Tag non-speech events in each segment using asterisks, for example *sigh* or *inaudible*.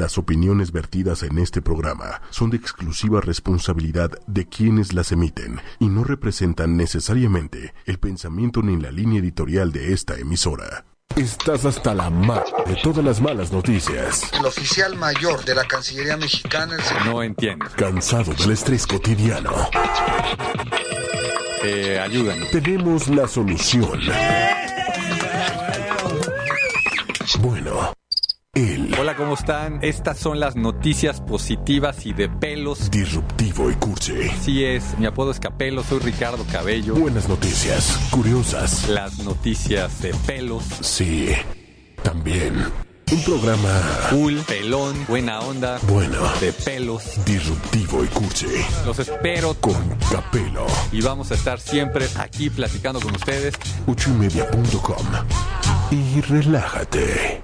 Las opiniones vertidas en este programa son de exclusiva responsabilidad de quienes las emiten y no representan necesariamente el pensamiento ni la línea editorial de esta emisora. Estás hasta la mar de todas las malas noticias. El oficial mayor de la Cancillería Mexicana, el señor... No entiendo. Cansado del estrés cotidiano. Eh, ayúdanos. Tenemos la solución. Bueno, Hola, ¿cómo están? Estas son las noticias positivas y de pelos. disruptivo y cursi. Sí es, mi apodo es Capelo, soy Ricardo Cabello. Buenas noticias, curiosas. Las noticias de pelos. Sí, también. Un programa Cool, pelón, buena onda, bueno, de pelos. disruptivo y cursi. Los espero Con Capelo. y vamos a estar siempre aquí platicando con ustedes. Ochoymedia.com. Y relájate.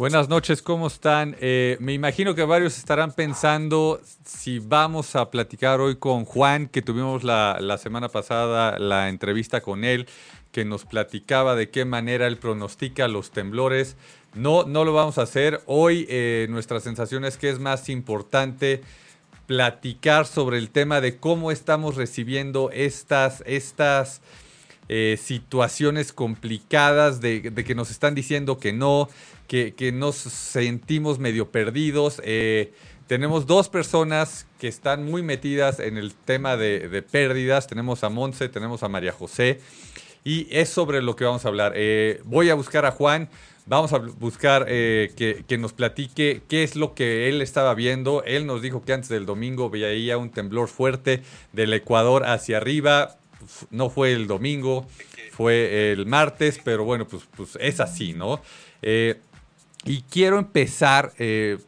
Buenas noches, ¿cómo están? Eh, me imagino que varios estarán pensando si vamos a platicar hoy con Juan, que tuvimos la, la semana pasada la entrevista con él, que nos platicaba de qué manera él pronostica los temblores. No, no lo vamos a hacer. Hoy eh, nuestra sensación es que es más importante platicar sobre el tema de cómo estamos recibiendo estas, estas eh, situaciones complicadas de, de que nos están diciendo que no, que, nos sentimos medio perdidos. Eh, tenemos dos personas que están muy metidas en el tema de, pérdidas. Tenemos a Monse, tenemos a María José. Y es sobre lo que vamos a hablar. Eh, voy a buscar a Juan. Vamos a buscar eh, que, nos platique qué es lo que él estaba viendo. Él nos dijo que antes del domingo veía un temblor fuerte del Ecuador hacia arriba. No fue el domingo, fue el martes, pero bueno, pues, pues es así, ¿no? Y quiero empezar eh,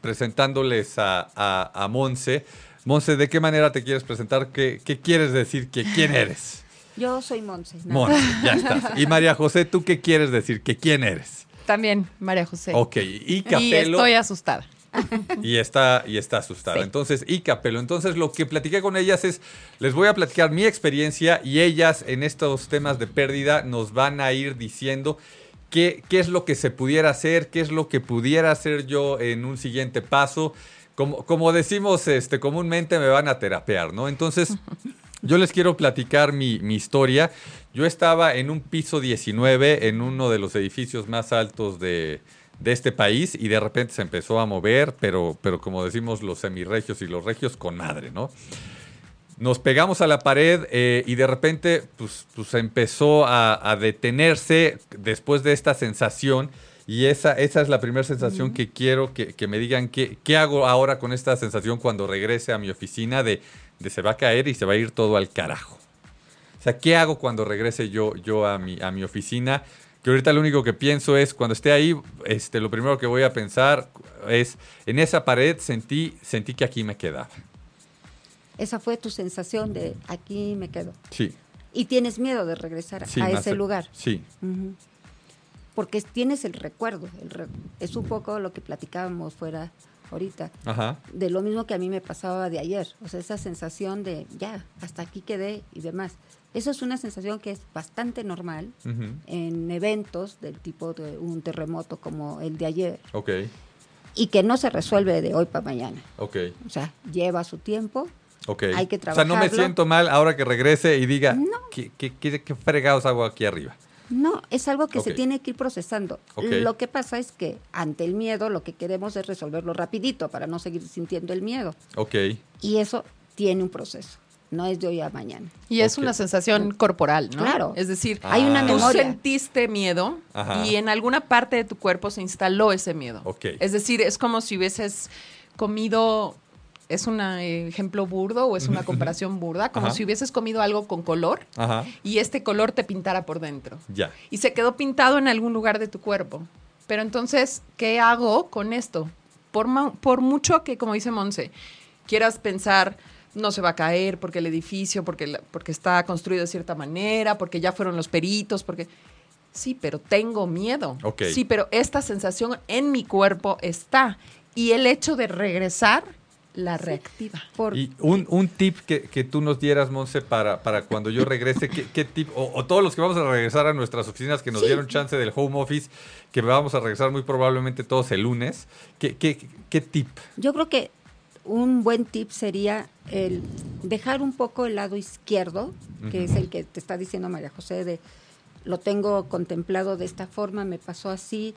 presentándoles a, a, a Monse. Monse, ¿de qué manera te quieres presentar? ¿Qué, qué quieres decir? que ¿Quién eres? Yo soy Monse. nada Monse, ya estás. Y María José, ¿tú qué quieres decir? ¿Que quién eres? También, María José. Ok, y Y Capelo. estoy asustada. *laughs* y está, y está asustada. Sí. Entonces, y Capelo. Entonces, lo que platiqué con ellas es, les voy a platicar mi experiencia y ellas en estos temas de pérdida nos van a ir diciendo qué, qué es lo que se pudiera hacer, qué es lo que pudiera hacer yo en un siguiente paso. Como, como decimos este, comúnmente, me van a terapear, ¿no? Entonces, *laughs* yo les quiero platicar mi, mi historia. Yo estaba en un piso 19 en uno de los edificios más altos de, de este país y de repente se empezó a mover, pero, pero como decimos los semirregios y los regios con madre, ¿no? Nos pegamos a la pared eh, y de repente pues, pues empezó a, a detenerse después de esta sensación y esa, esa es la primera sensación que quiero que, que me digan qué, qué hago ahora con esta sensación cuando regrese a mi oficina de, de se va a caer y se va a ir todo al carajo. O sea, ¿qué hago cuando regrese yo, yo a, mi, a mi oficina? Que ahorita lo único que pienso es, cuando esté ahí, este, lo primero que voy a pensar es, en esa pared sentí, sentí que aquí me quedaba. Esa fue tu sensación de aquí me quedo. Sí. Y tienes miedo de regresar sí a ese lugar. Sí. Porque tienes el recuerdo. el re- es un poco lo que platicábamos fuera ahorita. Ajá. De lo mismo que a mí me pasaba de ayer. O sea, esa sensación de ya, hasta aquí quedé y demás. Eso es una sensación que es bastante normal en eventos del tipo de un terremoto como el de ayer Ok. y que no se resuelve de hoy para mañana. Ok. O sea, lleva su tiempo. Ok. Hay que O sea, no me trabajarlo. siento mal ahora que regrese y diga, No. ¿qué, qué, qué- qué fregados hago aquí arriba? No, es algo que se tiene que ir procesando. Ok. Lo que pasa es que ante el miedo lo que queremos es resolverlo rapidito para no seguir sintiendo el miedo. Ok. Y eso tiene un proceso, no es de hoy a mañana. Y es una sensación corporal, ¿no? Claro. Es decir, Hay una Ah. tú memoria. sentiste miedo Ajá. y en alguna parte de tu cuerpo se instaló ese miedo. Ok. Es decir, es como si hubieses comido, es un eh, ejemplo burdo o es una comparación burda, como Ajá. si hubieses comido algo con color Ajá. y este color te pintara por dentro. Ya. y se quedó pintado en algún lugar de tu cuerpo. Pero entonces, ¿qué hago con esto? Por, por mucho que, como dice Monse, quieras pensar, no se va a caer porque el edificio, porque, la- porque está construido de cierta manera, porque ya fueron los peritos, porque... Sí, pero tengo miedo. Ok. Sí, pero esta sensación en mi cuerpo está. Y el hecho de regresar la reactiva. Por- Y un, un tip que, que tú nos dieras, Monse, para, para cuando yo regrese, ¿qué, qué tip? O, o todos los que vamos a regresar a nuestras oficinas que nos Sí. dieron chance del home office, que vamos a regresar muy probablemente todos el lunes, ¿qué, qué, qué tip? Yo creo que un buen tip sería el dejar un poco el lado izquierdo, que es el que te está diciendo María José, de lo tengo contemplado de esta forma, me pasó así,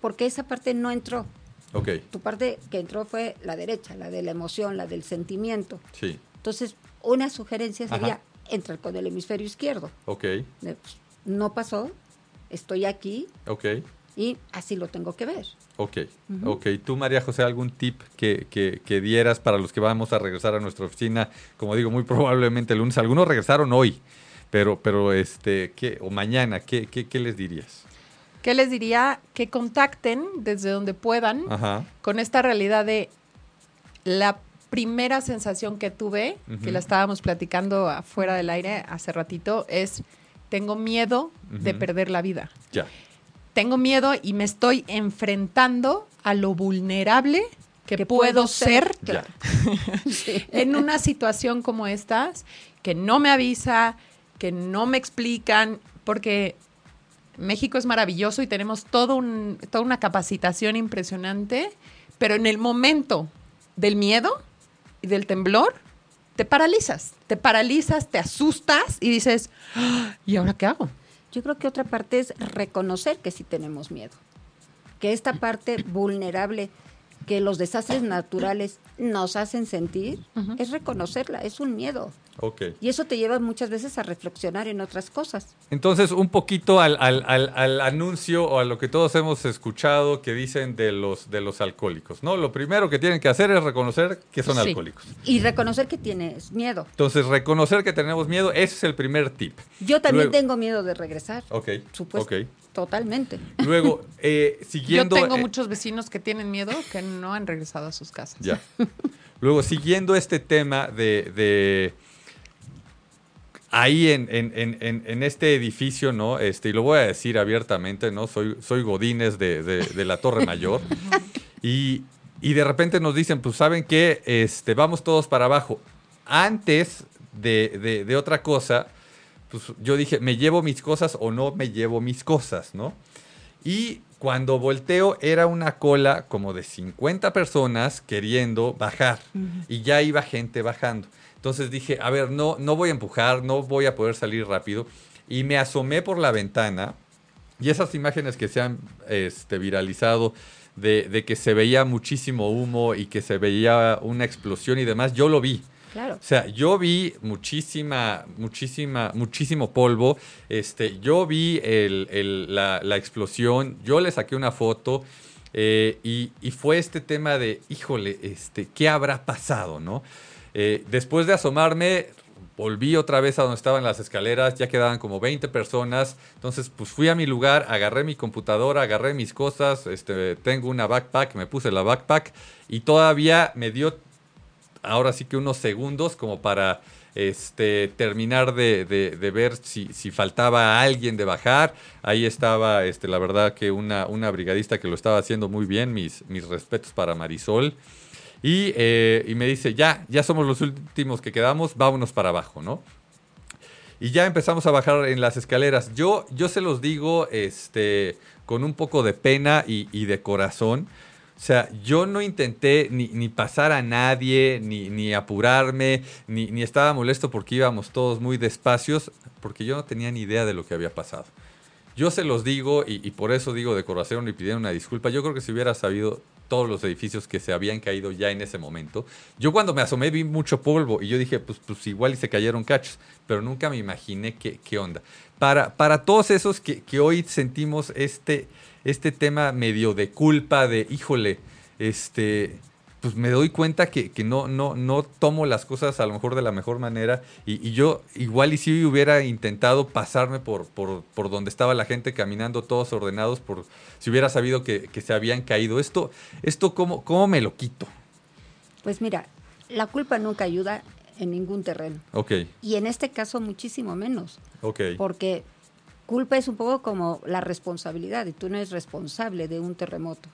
porque esa parte no entró. Ok, Tu parte que entró fue la derecha, la de la emoción, la del sentimiento. sí, Entonces, una sugerencia sería Ajá. entrar con el hemisferio izquierdo. ok, pues, no pasó, estoy aquí ok. y así lo tengo que ver. Ok, ok. ¿Tú, María José, algún tip que, que- que dieras para los que vamos a regresar a nuestra oficina? Como digo, muy probablemente el lunes. Algunos regresaron hoy, pero, pero este, ¿qué? O mañana, ¿qué, qué, qué les dirías? ¿Qué les diría? Que contacten desde donde puedan Ajá, con esta realidad de la primera sensación que tuve, que la estábamos platicando afuera del aire hace ratito, es tengo miedo de perder la vida. ya. Tengo miedo y me estoy enfrentando a lo vulnerable que, Que puedo, ser, ser, Ya. *laughs* Sí. en una situación como estas, que no me avisa, que no me explican, porque México es maravilloso y tenemos todo un- toda una capacitación impresionante, pero en el momento del miedo y del temblor, te paralizas, te paralizas, te asustas y dices, "Ah, ¿y ahora qué hago? Yo creo que otra parte es reconocer que sí tenemos miedo. Que esta parte vulnerable que los desastres naturales nos hacen sentir es reconocerla, es un miedo. Y eso te lleva muchas veces a reflexionar en otras cosas. Entonces, un poquito al, al- al- al anuncio o a lo que todos hemos escuchado que dicen de los, de los alcohólicos, ¿no? Lo primero que tienen que hacer es reconocer que son Sí. alcohólicos. Y reconocer que tienes miedo. Entonces, reconocer que tenemos miedo, ese es el primer tip. Yo también Luego- tengo miedo de regresar. Ok, Supuesto. ok. Totalmente. Luego, *laughs* eh, siguiendo... Yo tengo eh, muchos vecinos que tienen miedo que no han regresado a sus casas. Ya. *laughs* Luego, siguiendo este tema de, de ahí en, en- en- este edificio, ¿no? Este, y lo voy a decir abiertamente, ¿no? Soy, soy Godínez de, de- de la Torre Mayor. *laughs* y, y de repente nos dicen, pues, ¿saben qué? Este, vamos todos para abajo. Antes de- de otra cosa, pues yo dije, ¿me llevo mis cosas o no me llevo mis cosas, no? Y cuando volteo era una cola como de 50 personas queriendo bajar y ya iba gente bajando. Entonces dije, a ver, no, no voy a empujar, no voy a poder salir rápido. Y me asomé por la ventana y esas imágenes que se han este, viralizado de, de que se veía muchísimo humo y que se veía una explosión y demás, yo lo vi. Claro. O sea, yo vi muchísima, muchísima, muchísimo polvo. Este, yo vi el- la, la explosión, yo le saqué una foto eh, y, y fue este tema de, híjole, este, ¿qué habrá pasado, no? Eh, después de asomarme, volví otra vez a donde estaban las escaleras, ya quedaban como 20 personas, entonces pues fui a mi lugar, agarré mi computadora, agarré mis cosas, este, tengo una backpack, me puse la backpack y todavía me dio ahora sí que unos segundos como para este, terminar de, de- ver si, si faltaba alguien de bajar. Ahí estaba, este, la verdad que una, una brigadista que lo estaba haciendo muy bien, mis, mis respetos para Marisol. Y, eh, y me dice, ya, ya somos los últimos que quedamos, vámonos para abajo, ¿no? Y ya empezamos a bajar en las escaleras. Yo, yo se los digo este, con un poco de pena y, y de corazón. O sea, yo no intenté ni, ni pasar a nadie, ni, ni apurarme, ni, ni estaba molesto porque íbamos todos muy despacios, porque yo no tenía ni idea de lo que había pasado. Yo se los digo, y, y por eso digo de corazón y pidiendo una disculpa. Yo creo que si hubiera sabido todos los edificios que se habían caído ya en ese momento. Yo cuando me asomé vi mucho polvo y yo dije, pues, pues igual y se cayeron cachos, pero nunca me imaginé qué, qué onda. Para, para todos esos que, que hoy sentimos este, este tema medio de culpa, de, híjole, este, pues me doy cuenta que, que no, no, no tomo las cosas a lo mejor de la mejor manera y, y yo igual y si hubiera intentado pasarme por, por, por donde estaba la gente caminando todos ordenados, por si hubiera sabido que, que se habían caído. Esto, esto ¿cómo, ¿cómo me lo quito? Pues mira, la culpa nunca ayuda en ningún terreno. Ok, Y en este caso muchísimo menos. ok. Porque culpa es un poco como la responsabilidad y tú no eres responsable de un terremoto.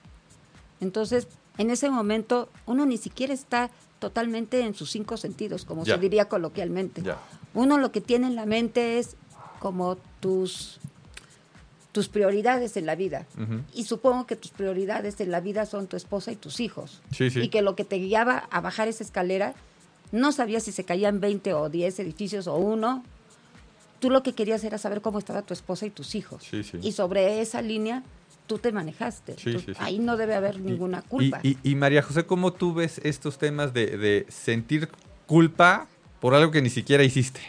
Entonces, en ese momento uno ni siquiera está totalmente en sus cinco sentidos, como se diría coloquialmente. Uno lo que tiene en la mente es como tus tus prioridades en la vida. Y supongo que tus prioridades en la vida son tu esposa y tus hijos. Sí, sí. Y que lo que te guiaba a bajar esa escalera, no sabías si se caían 20 o 10 edificios o uno. Tú lo que querías era saber cómo estaba tu esposa y tus hijos. Sí, sí. Y sobre esa línea tú te manejaste. Sí, Tú- sí, sí. Ahí no debe haber ninguna culpa. Y, y- y María José, ¿cómo tú ves estos temas de, de sentir culpa por algo que ni siquiera hiciste?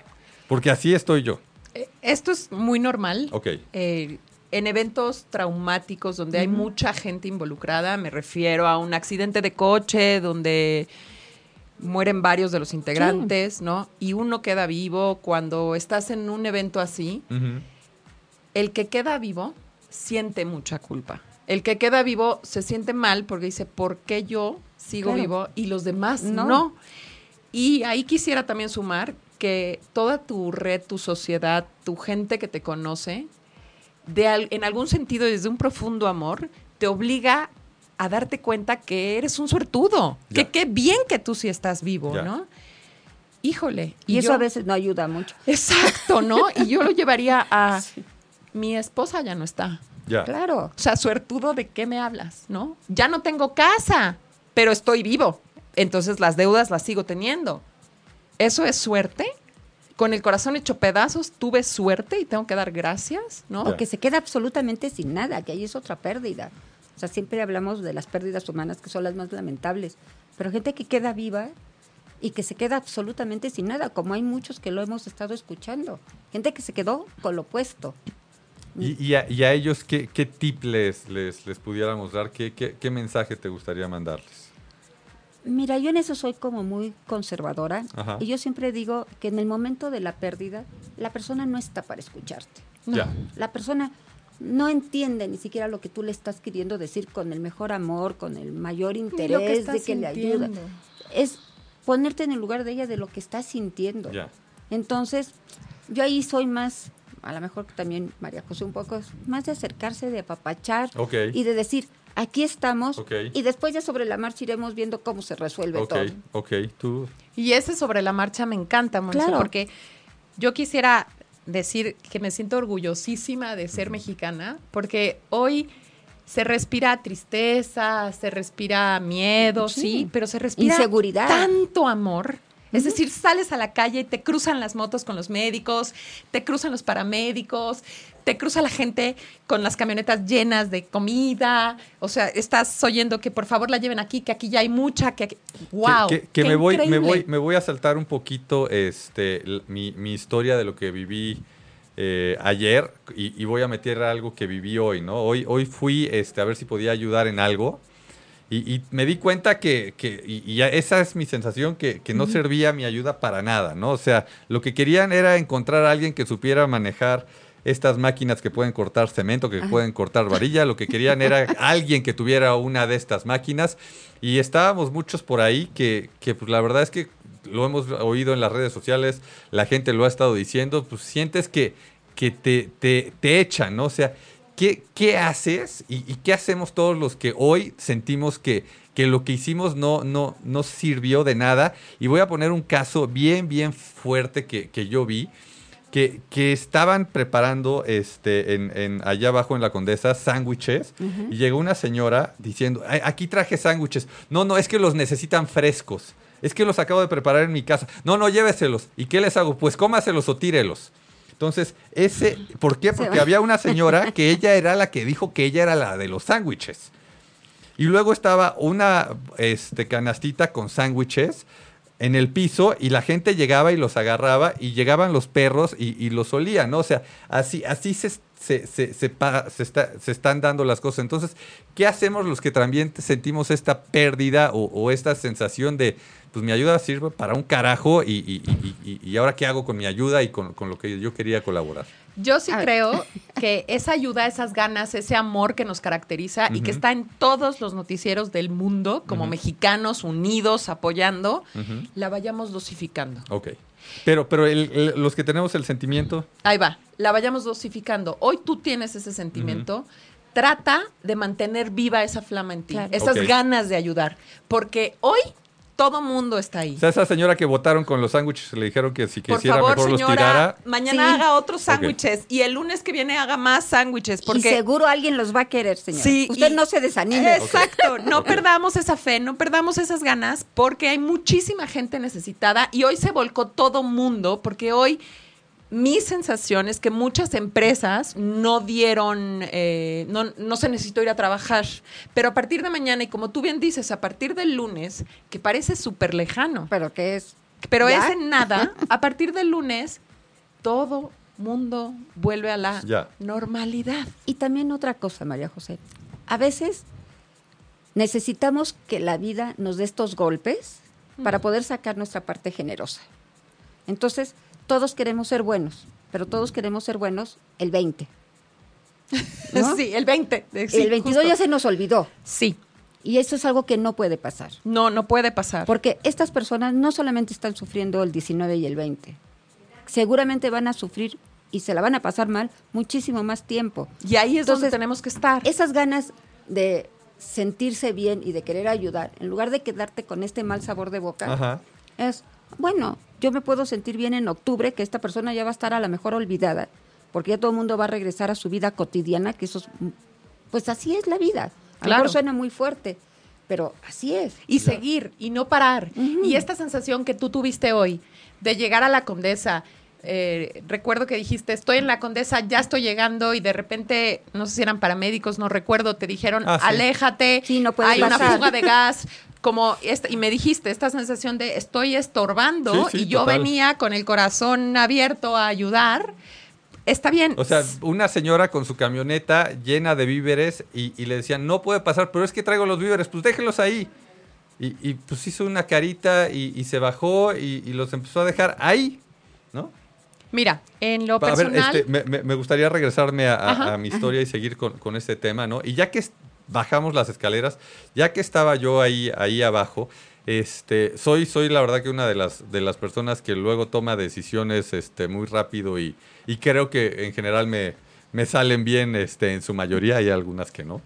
Porque así estoy yo. Eh, Esto es muy normal. Ok. Eh, en eventos traumáticos donde hay mucha gente involucrada, me refiero a un accidente de coche donde mueren varios de los integrantes, ¿no? Y uno queda vivo. Cuando estás en un evento así, el que queda vivo siente mucha culpa. El que queda vivo se siente mal porque dice, ¿por qué yo sigo Claro. vivo y los demás No. no? Y ahí quisiera también sumar que toda tu red, tu sociedad, tu gente que te conoce, de al- en algún sentido, desde un profundo amor, te obliga a darte cuenta que eres un suertudo, Ya. que qué bien que tú sí estás vivo, Ya. ¿no? Híjole. y eso yo- a veces no ayuda mucho. Exacto, ¿no? Y yo lo llevaría a *laughs* mi esposa ya no está. Ya. Claro. O sea, suertudo de qué me hablas, ¿no? Ya no tengo casa, pero estoy vivo. Entonces las deudas las sigo teniendo. ¿Eso es suerte? Con el corazón hecho pedazos, tuve suerte y tengo que dar gracias, ¿no? O que se queda absolutamente sin nada, que ahí es otra pérdida. O sea, siempre hablamos de las pérdidas humanas que son las más lamentables, pero gente que queda viva y que se queda absolutamente sin nada, como hay muchos que lo hemos estado escuchando. Gente que se quedó con lo puesto. Y, y a, y a ellos, ¿qué, qué tip les, les, les pudiéramos dar? ¿Qué, qué, qué mensaje te gustaría mandarles? Mira, yo en eso soy como muy conservadora Ajá. y yo siempre digo que en el momento de la pérdida, la persona no está para escucharte. Ya. La persona no entiende ni siquiera lo que tú le estás queriendo decir con el mejor amor, con el mayor interés de estás que le ayuda. Es ponerte en el lugar de ella de lo que está sintiendo. Ya. Entonces, yo ahí soy más, a lo mejor también María José un poco, más de acercarse, de apapachar y de decir, aquí estamos y después ya sobre la marcha iremos viendo cómo se resuelve todo. ok. Tú. Y ese sobre la marcha me encanta, Monse, Claro. porque yo quisiera decir que me siento orgullosísima de ser mexicana, porque hoy se respira tristeza, se respira miedo, sí, Sí. pero se respira Inseguridad. tanto amor. Es decir, sales a la calle y te cruzan las motos con los médicos, te cruzan los paramédicos, te cruza la gente con las camionetas llenas de comida. O sea, estás oyendo que por favor la lleven aquí, que aquí ya hay mucha, que aquí... ¡Wow! Que, que- que qué me, voy, me, voy, me voy a saltar un poquito este, mi, mi historia de lo que viví eh, ayer y, y voy a meter algo que viví hoy, ¿no? Hoy, hoy fui este, a ver si podía ayudar en algo y, y me di cuenta que, que- y, esa es mi sensación, que, que no servía mi ayuda para nada, ¿no? O sea, lo que querían era encontrar a alguien que supiera manejar estas máquinas que pueden cortar cemento, que pueden cortar varilla, lo que querían era *laughs* alguien que tuviera una de estas máquinas y estábamos muchos por ahí que, que pues la verdad es que lo hemos oído en las redes sociales, la gente lo ha estado diciendo, pues sientes que, que te, te, te echan, ¿no? O sea, ¿qué, qué haces y, y qué hacemos todos los que hoy sentimos que, que lo que hicimos no, no, no sirvió de nada? Y voy a poner un caso bien, bien fuerte que, que yo vi. Que, que estaban preparando este, en, en- allá abajo en la Condesa sándwiches y llegó una señora diciendo, "Ay, aquí traje sándwiches. No, no, es que los necesitan frescos. Es que los acabo de preparar en mi casa. No, no, lléveselos. ¿Y qué les hago? Pues cómaselos o tírelos. Entonces, ese, ¿por qué? Porque había una señora que *laughs* ella era la que dijo que ella era la de los sándwiches. Y luego estaba una este, canastita con sándwiches en el piso y la gente llegaba y los agarraba y llegaban los perros y, y los olían, ¿no? O sea, así, así se, se, se, se pa- se está- se están dando las cosas. Entonces, ¿qué hacemos los que también sentimos esta pérdida o, o esta sensación de, pues mi ayuda sirve para un carajo y, y- y- y- y ahora qué hago con mi ayuda y con, con lo que yo quería colaborar? Yo sí A ver. creo que esa ayuda, esas ganas, ese amor que nos caracteriza y que está en todos los noticieros del mundo, como mexicanos unidos, apoyando, la vayamos dosificando. Ok. Pero, pero el- el- los que tenemos el sentimiento, Ahí va, la vayamos dosificando. Hoy tú tienes ese sentimiento, trata de mantener viva esa flama en ti, Claro. esas ganas de ayudar, porque hoy todo mundo está ahí. O sea, esa señora que votaron con los sándwiches le dijeron que si Por quisiera favor, mejor los señora, tirara. mañana Sí. haga otros sándwiches y el lunes que viene haga más sándwiches, Y porque seguro alguien los va a querer, señor. Sí, Usted y- no se desanime. *laughs* Exacto, no perdamos esa fe, no perdamos esas ganas, porque hay muchísima gente necesitada y hoy se volcó todo mundo, porque hoy mi sensación es que muchas empresas no dieron, eh, no, no se necesitó ir a trabajar, pero a partir de mañana, y como tú bien dices, a partir del lunes, que parece súper lejano, Pero que es. pero ¿Ya? es en nada, *laughs* a partir del lunes, todo mundo vuelve a la Ya. normalidad. Y también otra cosa, María José. A veces necesitamos que la vida nos dé estos golpes para poder sacar nuestra parte generosa. Entonces, todos queremos ser buenos, pero todos queremos ser buenos el 20. ¿No? *laughs* Sí, el 20. eh, sí, el 22 justo. ya se nos olvidó. Sí, Y eso es algo que no puede pasar. no, no puede pasar. Porque estas personas no solamente están sufriendo el 19 y el 20, seguramente van a sufrir y se la van a pasar mal muchísimo más tiempo. y ahí es donde Entonces, tenemos que estar. Esas ganas de sentirse bien y de querer ayudar, en lugar de quedarte con este mal sabor de boca, Ajá. es, bueno, yo me puedo sentir bien en octubre, que esta persona ya va a estar a lo mejor olvidada, porque ya todo el mundo va a regresar a su vida cotidiana, que eso es, pues así es la vida. A lo Claro. mejor suena muy fuerte, pero así es. y seguir y no parar. Y esta sensación que tú tuviste hoy de llegar a la condesa. eh, recuerdo que dijiste, estoy en la condesa, ya estoy llegando y de repente, no sé si eran paramédicos, no recuerdo, te dijeron, Ah, sí. aléjate, Sí, no hay una fuga de gas, como esta, y me dijiste esta sensación de estoy estorbando Sí, sí, y yo total. venía con el corazón abierto a ayudar. Está bien. O sea, una señora con su camioneta llena de víveres y, y le decían, no puede pasar, pero es que traigo los víveres, pues déjenlos ahí. Y, y, pues hizo una carita y, y se bajó y, y los empezó a dejar ahí, ¿no? Mira, en lo A ver, personal, este, me, gustaría regresarme a, a- Ajá, a mi historia y seguir con, con este tema, ¿no? Y ya que bajamos las escaleras, ya que estaba yo ahí, ahí abajo, este, soy, soy la verdad que una de las, de las personas que luego toma decisiones este, muy rápido y, y creo que en general me, me salen bien este, en su mayoría, hay algunas que no.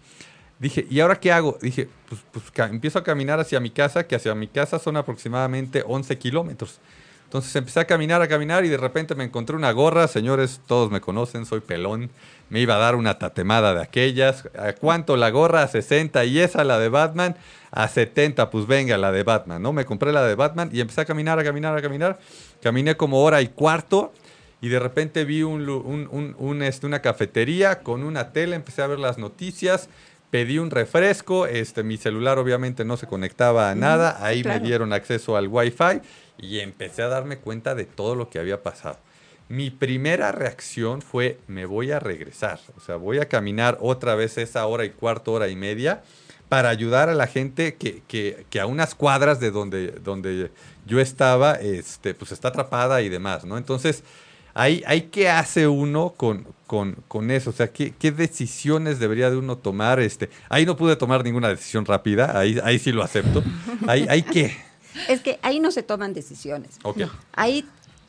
Dije, ¿y ahora qué hago? Dije, pues, pues empiezo a caminar hacia mi casa, que hacia mi casa son aproximadamente 11 kilómetros. Entonces empecé a caminar, a caminar y de repente me encontré una gorra. Señores, todos me conocen, soy pelón. Me iba a dar una tatemada de aquellas. ¿A cuánto la gorra? A 60. ¿Y esa la de Batman? A 70. Pues venga, la de Batman, ¿no? Me compré la de Batman y empecé a caminar, a caminar, a caminar. Caminé como hora y cuarto y de repente vi un, un- un- un, este, una cafetería con una tele. Empecé a ver las noticias. Pedí un refresco, este, mi celular obviamente no se conectaba a nada, ahí claro. me dieron acceso al Wi-Fi y empecé a darme cuenta de todo lo que había pasado. Mi primera reacción fue, me voy a regresar, o sea, voy a caminar otra vez esa hora y cuarto, hora y media, para ayudar a la gente que, que- que a unas cuadras de donde, donde yo estaba, este, pues está atrapada y demás, ¿no? Entonces, ahí, ahí ¿qué hace uno con, con, con eso? O sea, ¿qué, qué decisiones debería de uno tomar? Este, ahí no pude tomar ninguna decisión rápida, ahí, ahí sí lo acepto. Ahí, ahí qué? Es que ahí no se toman decisiones. Ok. Ahí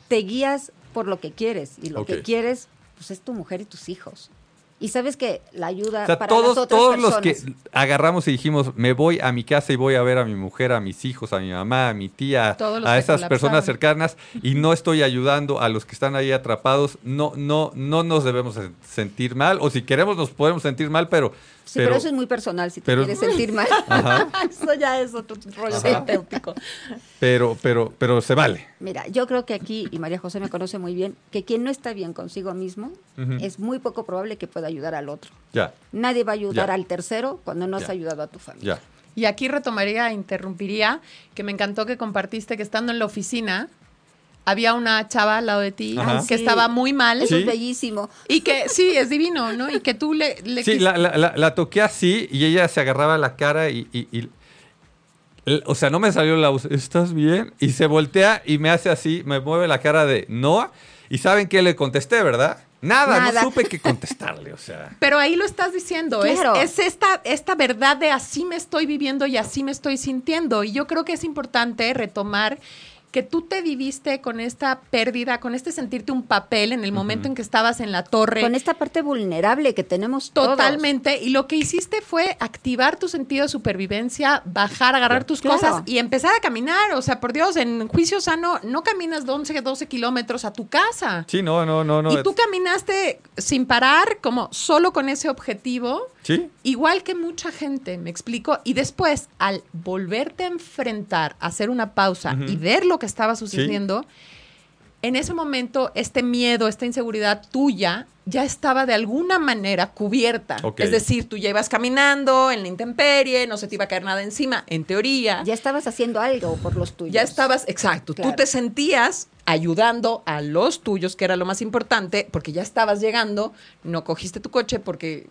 te guías por lo que quieres y lo que quieres pues es tu mujer y tus hijos. Y sabes que la ayuda O sea, para todos, las otras todos los que agarramos y dijimos, me voy a mi casa y voy a ver a mi mujer, a mis hijos, a mi mamá, a mi tía, a esas personas cercanas y no estoy ayudando a los que están ahí atrapados, no, no, no nos debemos sen- sentir mal, o si queremos nos podemos sentir mal, pero... Sí, pero, eso es muy personal si te pero- quieres sentir mal. *laughs* Ajá. eso ya es otro rollo terapéutico. pero, pero, pero se vale. Mira, yo creo que aquí, y María José me conoce muy bien, que quien no está bien consigo mismo es muy poco probable que pueda ayudar al otro. Ya, Nadie va a ayudar Ya. al tercero cuando no has ayudado a tu familia. ya. Y aquí retomaría, interrumpiría, que me encantó que compartiste que estando en la oficina había una chava al lado de ti Ajá. que Sí. estaba muy mal Eso Sí. es bellísimo. y que sí, es divino, ¿no? Y que tú le... le Sí, la, la- la- la toqué así y ella se agarraba la cara y, y- o sea, no me salió la voz, ¿estás bien? Y se voltea y me hace así, me mueve la cara de no. Y ¿saben qué le contesté, verdad? Nada, Nada. no supe qué contestarle, o sea. *laughs* Pero ahí lo estás diciendo, es- es, esta, esta verdad de así me estoy viviendo y así me estoy sintiendo. Y yo creo que es importante retomar que tú te viviste con esta pérdida, con este sentirte un papel en el momento en que estabas en la torre. Con esta parte vulnerable que tenemos Totalmente. Y lo que hiciste fue activar tu sentido de supervivencia, bajar, agarrar tus Claro. cosas y empezar a caminar. O sea, por Dios, en juicio sano no caminas de 11, 12 kilómetros a tu casa. Sí, no, no, no, no. y tú caminaste sin parar, como solo con ese objetivo. Sí. Igual que mucha gente, me explico. Y después, al volverte a enfrentar, hacer una pausa y ver lo que estaba sucediendo, en ese momento este miedo, esta inseguridad tuya ya estaba de alguna manera cubierta. Es decir, tú ya ibas caminando en la intemperie, no se te iba a caer nada encima, en teoría. Ya estabas haciendo algo por los tuyos. Ya estabas, exacto, Claro. tú te sentías ayudando a los tuyos, que era lo más importante, porque ya estabas llegando, no cogiste tu coche porque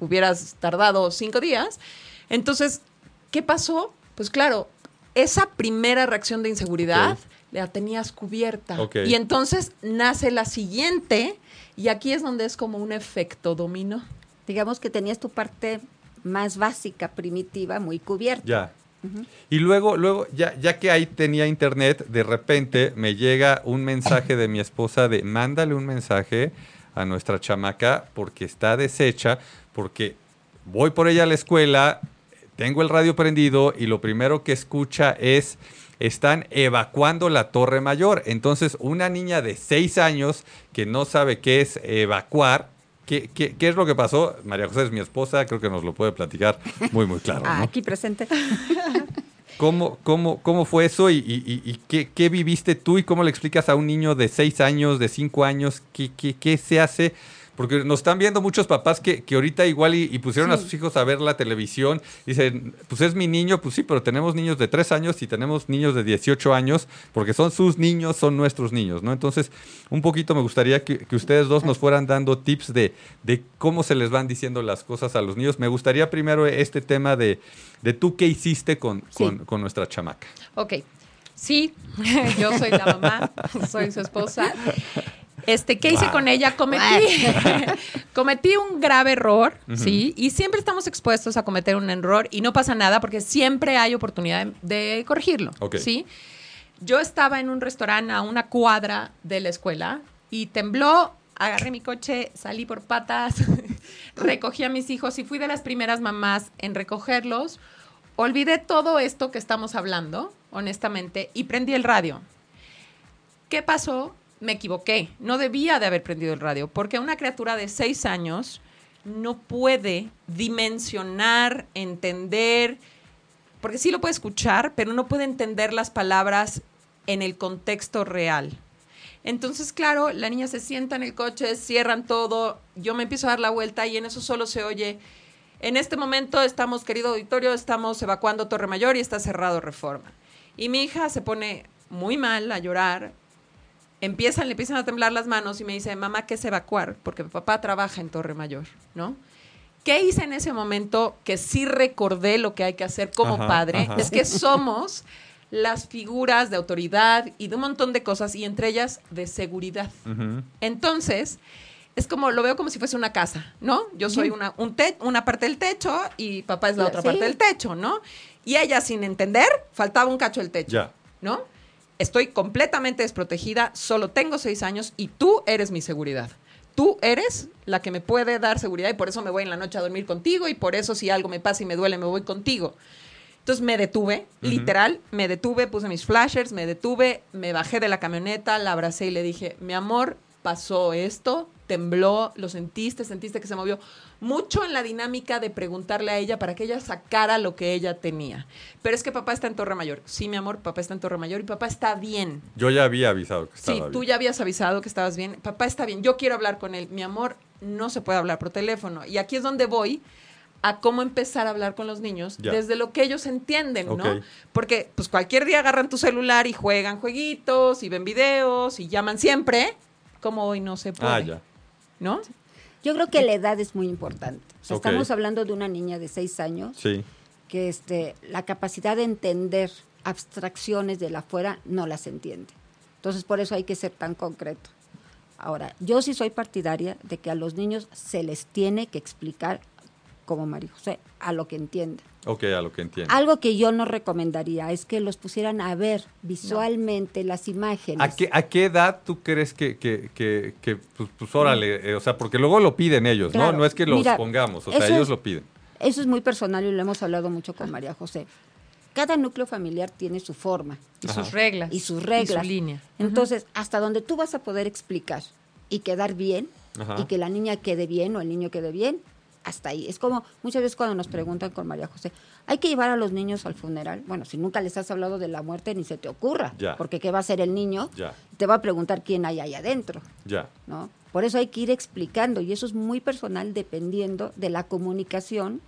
hubieras tardado cinco días. Entonces, ¿qué pasó? Pues claro, esa primera reacción de inseguridad la tenías cubierta. Y entonces nace la siguiente, y aquí es donde es como un efecto dominó. Digamos que tenías tu parte más básica, primitiva, muy cubierta. Ya. Y luego, luego, ya, ya que ahí tenía internet, de repente me llega un mensaje de mi esposa de mándale un mensaje a nuestra chamaca porque está deshecha, porque voy por ella a la escuela, tengo el radio prendido y lo primero que escucha es están evacuando la Torre Mayor. Entonces, una niña de seis años que no sabe qué es evacuar, ¿qué, qué, qué es lo que pasó? María José es mi esposa, creo que nos lo puede platicar muy, muy claro. Ah, ¿no? aquí presente. *laughs* ¿Cómo, cómo, cómo fue eso y, y- y- qué, qué viviste tú y cómo le explicas a un niño de 6 años, de 5 años, qué, qué, qué se hace? Porque nos están viendo muchos papás que, que ahorita igual y, y pusieron a sus hijos a ver la televisión. Dicen, pues es mi niño, pues sí, pero tenemos niños de 3 años y tenemos niños de 18 años, porque son sus niños, son nuestros niños, ¿no? Entonces, un poquito me gustaría que, que ustedes dos nos fueran dando tips de, de cómo se les van diciendo las cosas a los niños. Me gustaría primero este tema de, de tú qué hiciste con, Sí. con, con nuestra chamaca. Ok, sí, *laughs* yo soy la mamá, *laughs* soy su esposa. Este, ¿qué hice Wow. con ella? Cometí, *laughs* cometí un grave error, ¿sí? Y siempre estamos expuestos a cometer un error y no pasa nada porque siempre hay oportunidad de, de corregirlo, Ok. ¿sí? Yo estaba en un restaurante a una cuadra de la escuela y tembló, agarré mi coche, salí por patas, *laughs* recogí a mis hijos y fui de las primeras mamás en recogerlos. Olvidé todo esto que estamos hablando, honestamente, y prendí el radio. ¿Qué pasó? Me equivoqué. No debía de haber prendido el radio, porque una criatura de seis años no puede dimensionar, entender, porque sí lo puede escuchar, pero no puede entender las palabras en el contexto real. Entonces, claro, la niña se sienta en el coche, cierran todo, yo me empiezo a dar la vuelta y en eso solo se oye, en este momento estamos, querido auditorio, estamos evacuando Torre Mayor y está cerrado Reforma. Y mi hija se pone muy mal a llorar, empiezan, le empiezan a temblar las manos y me dice, mamá, ¿qué es evacuar? Porque mi papá trabaja en Torre Mayor, ¿no? ¿Qué hice en ese momento que sí recordé lo que hay que hacer como Ajá, padre? ajá. Es que somos las figuras de autoridad y de un montón de cosas, y entre ellas de seguridad. Entonces, es como, lo veo como si fuese una casa, ¿no? Yo soy una, un te- una parte del techo y papá es la otra Sí. parte del techo, ¿no? Y ella, sin entender, faltaba un cacho del techo, Ya. ¿no? Estoy completamente desprotegida, solo tengo seis años y tú eres mi seguridad. Tú eres la que me puede dar seguridad y por eso me voy en la noche a dormir contigo y por eso si algo me pasa y me duele me voy contigo. Entonces me detuve, literal, me detuve, puse mis flashers, me detuve, me bajé de la camioneta, la abracé y le dije, mi amor, pasó esto, tembló, lo sentiste, sentiste que se movió. Mucho en la dinámica de preguntarle a ella para que ella sacara lo que ella tenía. Pero es que papá está en Torre Mayor. Sí, mi amor, papá está en Torre Mayor y papá está bien. Yo ya había avisado que estaba Sí, bien. tú ya habías avisado que estabas bien. Papá está bien. Yo quiero hablar con él. Mi amor, no se puede hablar por teléfono. Y aquí es donde voy a cómo empezar a hablar con los niños Ya. desde lo que ellos entienden, ¿no? Porque pues cualquier día agarran tu celular y juegan jueguitos y ven videos y llaman siempre, como hoy no se puede, Ah, ya. ¿no? Yo creo que la edad es muy importante. O sea, Ok. Estamos hablando de una niña de seis años Sí. que este, la capacidad de entender abstracciones de la afuera no las entiende. Entonces, por eso hay que ser tan concreto. Ahora, yo sí soy partidaria de que a los niños se les tiene que explicar, como María José, a lo que entiendan. Ok, a lo que entiendo. Algo que yo no recomendaría es que los pusieran a ver visualmente las imágenes. ¿A qué, ¿A qué edad tú crees que, que, que, que, pues, pues, órale, eh, o sea, porque luego lo piden ellos, Claro. ¿no? No es que los Mira, pongamos, o sea, ellos es- lo piden. Eso es muy personal y lo hemos hablado mucho con María José. Cada núcleo familiar tiene su forma Y Ajá. sus reglas. y sus reglas. Y su línea. Entonces, hasta donde tú vas a poder explicar y quedar bien, Ajá. y que la niña quede bien o el niño quede bien, hasta ahí. Es como muchas veces cuando nos preguntan con María José, hay que llevar a los niños al funeral. Bueno, si nunca les has hablado de la muerte, ni se te ocurra, Ya. porque ¿qué va a hacer el niño? Ya. Te va a preguntar quién hay ahí adentro. Ya. ¿no? Por eso hay que ir explicando y eso es muy personal dependiendo de la comunicación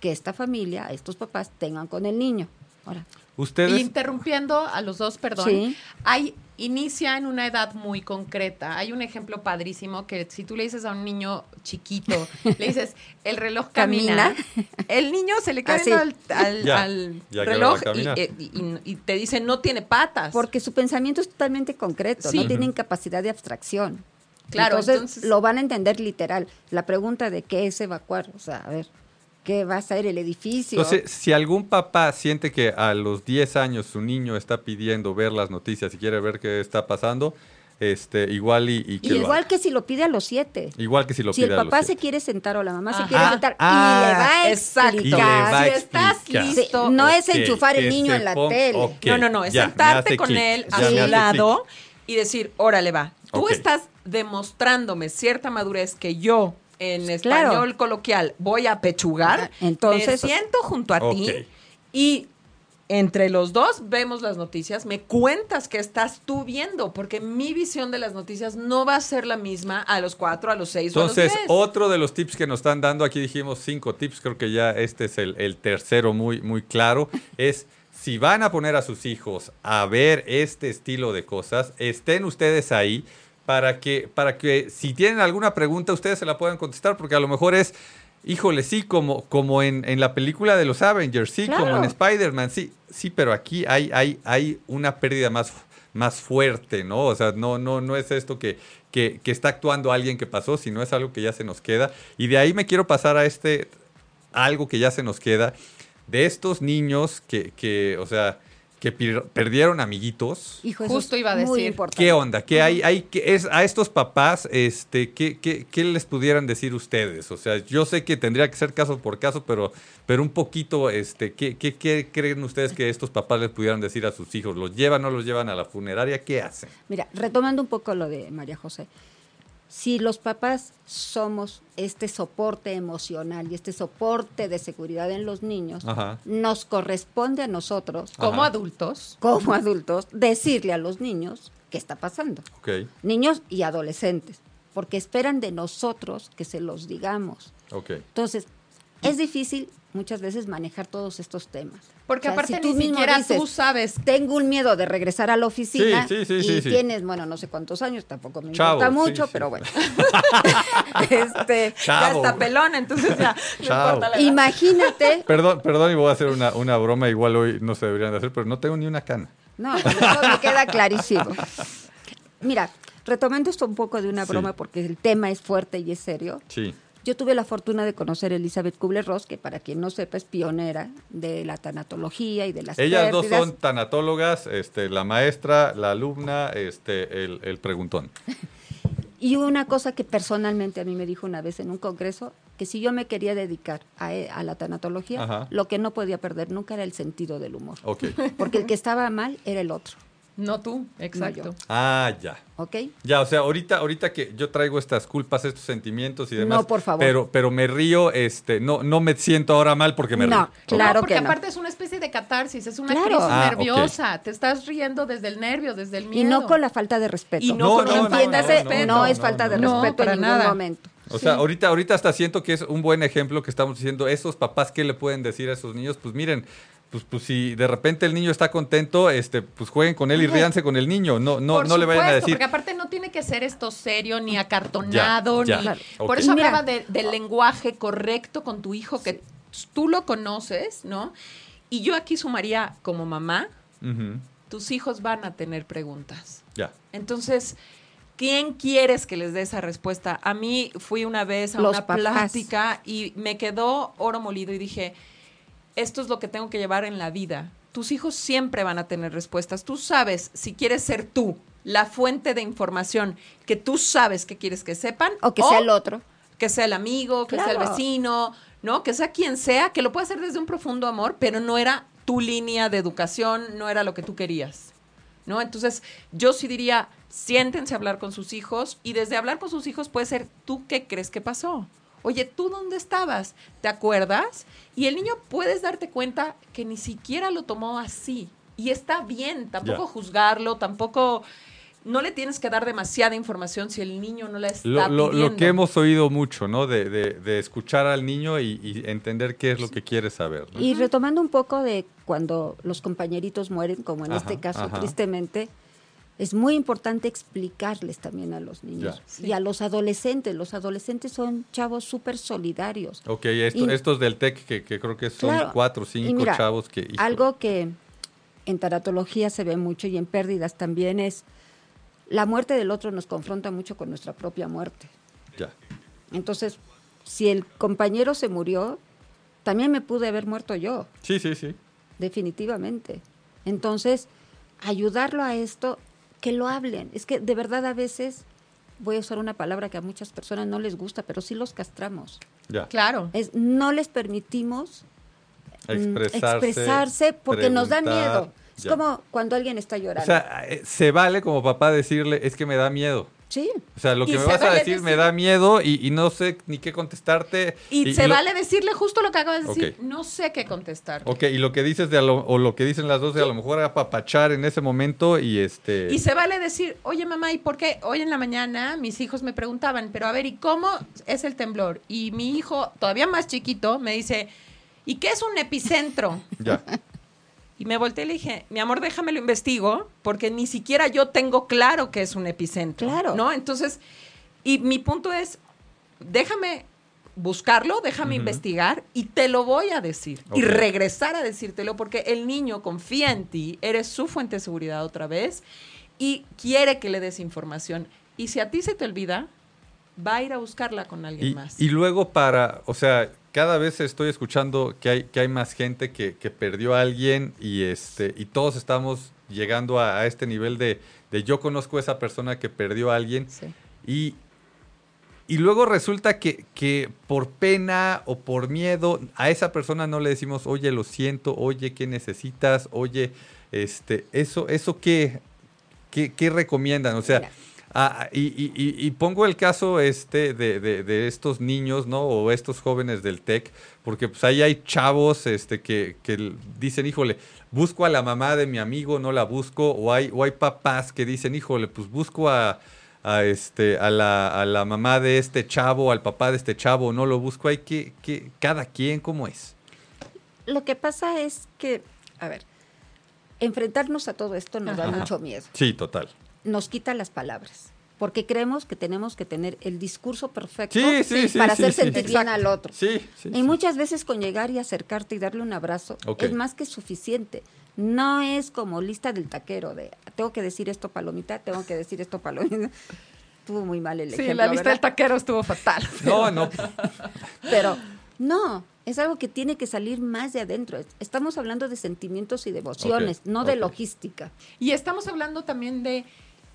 que esta familia, estos papás tengan con el niño. Ahora, Ustedes, Interrumpiendo a los dos, perdón. Sí. Hay, inicia en una edad muy concreta. Hay un ejemplo padrísimo que si tú le dices a un niño chiquito, *laughs* le dices, el reloj camina, Camina. el niño se le cae Así. al, al- Ya, al ya que va a reloj y, eh, y- y- y te dice, no tiene patas. porque su pensamiento es totalmente concreto, Sí. no tienen capacidad de abstracción. Claro, entonces, entonces- lo van a entender literal. La pregunta de qué es evacuar, o sea, a ver, ¿qué va a ser el edificio? entonces, si algún papá siente que a los 10 años su niño está pidiendo ver las noticias y quiere ver qué está pasando, este, igual y, y que y lo igual que si lo pide a los siete. Igual que si lo si pide el a los papá se quiere sentar o la mamá se quiere sentar Ah, y le va a exacto. Y le va a explicar. Si estás listo. Sí, no es enchufar el niño en la ponga- tele. No, no, no, es ya, sentarte con él a su lado y decir, órale va, tú estás demostrándome cierta madurez que yo en Claro. español coloquial voy a pechugar, Entonces- me siento junto a ti y entre los dos vemos las noticias, me cuentas que estás tú viendo, porque mi visión de las noticias no va a ser la misma a los cuatro, a los seis o a Entonces, los diez. otro de los tips que nos están dando, aquí dijimos cinco tips, creo que ya este es el, el tercero muy, muy claro, *laughs* es si van a poner a sus hijos a ver este estilo de cosas, estén ustedes ahí para que, para que si tienen alguna pregunta, ustedes se la puedan contestar, porque a lo mejor es, híjole, sí, como, como en, en la película de los Avengers, sí, Claro. como en Spider-Man, sí, sí, pero aquí hay, hay, hay una pérdida más, más fuerte, ¿no? O sea, no, no, no es esto que, que, que está actuando alguien que pasó, sino es algo que ya se nos queda. Y de ahí me quiero pasar a este, algo que ya se nos queda, de estos niños que, que o sea, que perdieron amiguitos. Hijo, Justo iba a decir. importante. ¿Qué onda? ¿Qué hay, hay qué es a estos papás, este, qué, qué, qué les pudieran decir ustedes? O sea, yo sé que tendría que ser caso por caso, pero, pero un poquito, este, ¿qué, qué, qué creen ustedes que estos papás les pudieran decir a sus hijos? ¿Los llevan o no los llevan a la funeraria? ¿Qué hacen? Mira, retomando un poco lo de María José, si los papás somos este soporte emocional y este soporte de seguridad en los niños, Ajá. nos corresponde a nosotros, como Ajá. adultos. como adultos, decirle a los niños qué está pasando. Niños y adolescentes, porque esperan de nosotros que se los digamos. Entonces, es difícil muchas veces manejar todos estos temas. Porque O sea, aparte si tú ni mismo siquiera dices, tú sabes. Tengo un miedo de regresar a la oficina Sí, sí, sí, y sí, sí. tienes, bueno, no sé cuántos años, tampoco me Chavo, importa mucho, sí. pero bueno. *laughs* este, Ya Chavo. está pelón, entonces ya no importa la imagínate, Perdón, perdón, y voy a hacer una, una broma, igual hoy no se deberían de hacer, pero no tengo ni una cana. no, eso me queda clarísimo. Mira, retomando esto un poco de una Sí. broma, porque el tema es fuerte y es serio. Sí. Yo tuve la fortuna de conocer a Elizabeth Kubler-Ross, que para quien no sepa es pionera de la tanatología y de las Ellas dos pérdidas. son tanatólogas, este, la maestra, la alumna, este, el, el preguntón. *laughs* Y una cosa que personalmente a mí me dijo una vez en un congreso, que si yo me quería dedicar a, e- a la tanatología, Ajá. lo que no podía perder nunca era el sentido del humor. *laughs* Porque el que estaba mal era el otro, No tú, exacto. Ah, ya. ¿ok? Ya, o sea, ahorita, ahorita que yo traigo estas culpas, estos sentimientos y demás. No, por favor. Pero, pero me río, este, no, no me siento ahora mal porque me No, río. claro no, porque que no. aparte es una especie de catarsis, es una Claro. crisis Ah, nerviosa. Te estás riendo desde el nervio, desde el miedo. Y no con la falta de respeto. Y no No, con no, la no, falta de Entiéndase, no, respeto. no, no, es no, falta de respeto para en ningún nada. momento. O sea, Sí. ahorita, ahorita hasta siento que es un buen ejemplo que estamos diciendo, esos papás, ¿qué le pueden decir a esos niños? Pues miren, pues, pues si de repente el niño está contento, este, pues jueguen con él y ríanse con el niño. No, no, Por no le vayan a decir. Porque aparte no tiene que ser esto serio, ni acartonado, Ya, ya. ni. Claro. Por eso hablaba de- del lenguaje correcto con tu hijo, que tú lo conoces, ¿no? Y yo aquí sumaría, como mamá, tus hijos van a tener preguntas. Ya. Entonces, ¿quién quieres que les dé esa respuesta? A mí fui una vez a Los una papás. plática y me quedó oro molido y dije, esto es lo que tengo que llevar en la vida. Tus hijos siempre van a tener respuestas. Tú sabes si quieres ser tú, la fuente de información que tú sabes que quieres que sepan. O que sea el otro. Que sea el amigo, que sea el vecino, ¿no? Que sea quien sea, que lo pueda hacer desde un profundo amor, pero no era tu línea de educación, no era lo que tú querías. ¿No? Entonces, yo sí diría, siéntense a hablar con sus hijos y desde hablar con sus hijos puede ser, ¿tú qué crees que pasó? Oye, ¿tú dónde estabas? ¿Te acuerdas? Y el niño puedes darte cuenta que ni siquiera lo tomó así. Y está bien, tampoco juzgarlo, tampoco... No le tienes que dar demasiada información si el niño no la está Lo, lo- lo pidiendo. que hemos oído mucho, ¿no? De, de- de escuchar al niño y, y entender qué es lo que quiere saber. ¿no? Y retomando un poco de cuando los compañeritos mueren, como en Ajá, este caso, ajá. tristemente, es muy importante explicarles también a los niños Ya. Sí. y a los adolescentes. Los adolescentes son chavos súper solidarios. Ok, esto- Y- estos del TEC, que, que creo que son Claro. cuatro o Y cinco mira, chavos que... Algo que en taratología se ve mucho y en pérdidas también es la muerte del otro nos confronta mucho con nuestra propia muerte. Ya. Entonces, si el compañero se murió, también me pude haber muerto yo, Sí, sí, sí. definitivamente. Entonces, ayudarlo a esto, que lo hablen. Es que de verdad a veces, voy a usar una palabra que a muchas personas no les gusta, pero sí los castramos. Ya. Claro. Es, no les permitimos mm, Expresarse, expresarse porque nos da miedo. Es ya. como cuando alguien está llorando. O sea, eh, se vale como papá decirle, es que me da miedo. Sí. O sea, lo Y que me vas a decir me da miedo y, y no sé ni qué contestarte. Y, se lo- vale decirle justo lo que acabas de decir. No sé qué contestar. Ok, y lo que dices de a lo- o lo que dicen las dos de a lo mejor apapachar en ese momento y este... Y se vale decir, oye mamá, ¿y por qué? Hoy en la mañana mis hijos me preguntaban, pero a ver, ¿y cómo es el temblor? Y mi hijo, todavía más chiquito, me dice, ¿y qué es un epicentro? Ya. *laughs* Y me volteé y le dije, mi amor, déjame lo investigo, porque ni siquiera yo tengo claro que es un epicentro. Claro. ¿No? Entonces, y mi punto es, déjame buscarlo, déjame investigar y te lo voy a decir. Y regresar a decírtelo, porque el niño confía en ti, eres su fuente de seguridad otra vez y quiere que le des información. Y si a ti se te olvida, va a ir a buscarla con alguien Y, más. y luego para, o sea, cada vez estoy escuchando que hay, que hay más gente que, que perdió a alguien y este, y todos estamos llegando a, a este nivel de, de yo conozco a esa persona que perdió a alguien Sí. y, y luego resulta que, que por pena o por miedo a esa persona no le decimos, oye, lo siento, oye, ¿qué necesitas? Oye, este, eso, eso qué, qué, qué recomiendan? O sea, Mira. Ah, y, y- y- y pongo el caso este de, de- de estos niños, ¿no? O estos jóvenes del TEC, porque pues ahí hay chavos este, que, que dicen, híjole, busco a la mamá de mi amigo, no la busco, o hay, o hay papás que dicen, híjole, pues busco a, a, este, a, la, a la mamá de este chavo, al papá de este chavo, no lo busco, hay que, que cada quien, ¿cómo es? Lo que pasa es que, a ver, enfrentarnos a todo esto nos da mucho miedo. Sí, total. Nos quita las palabras. Porque creemos que tenemos que tener el discurso perfecto Sí, sí, sí, para sí, hacer sí. sentir bien al otro. Sí, sí. Y sí. muchas veces con llegar y acercarte y darle un abrazo es más que suficiente. No es como lista del taquero de tengo que decir esto palomita, tengo que decir esto palomita. *laughs* Estuvo muy mal el Sí, ejemplo. la lista ¿verdad? del taquero estuvo fatal. *laughs* No, no. *laughs* Pero no, es algo que tiene que salir más de adentro. Estamos hablando de sentimientos y de emociones, Ok, no de logística. Y estamos hablando también de,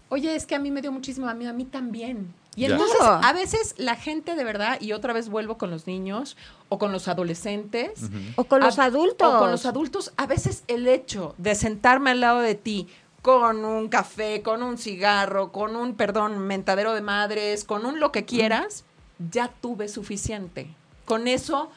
oye, es que a mí me dio muchísimo, a mí, a mí también. Y Ya. entonces, a veces la gente de verdad, y otra vez vuelvo con los niños o con los adolescentes. O con los a- adultos. O con los adultos, a veces el hecho de sentarme al lado de ti con un café, con un cigarro, con un, perdón, mentadero de madres, con un lo que quieras, ya tuve suficiente. Con eso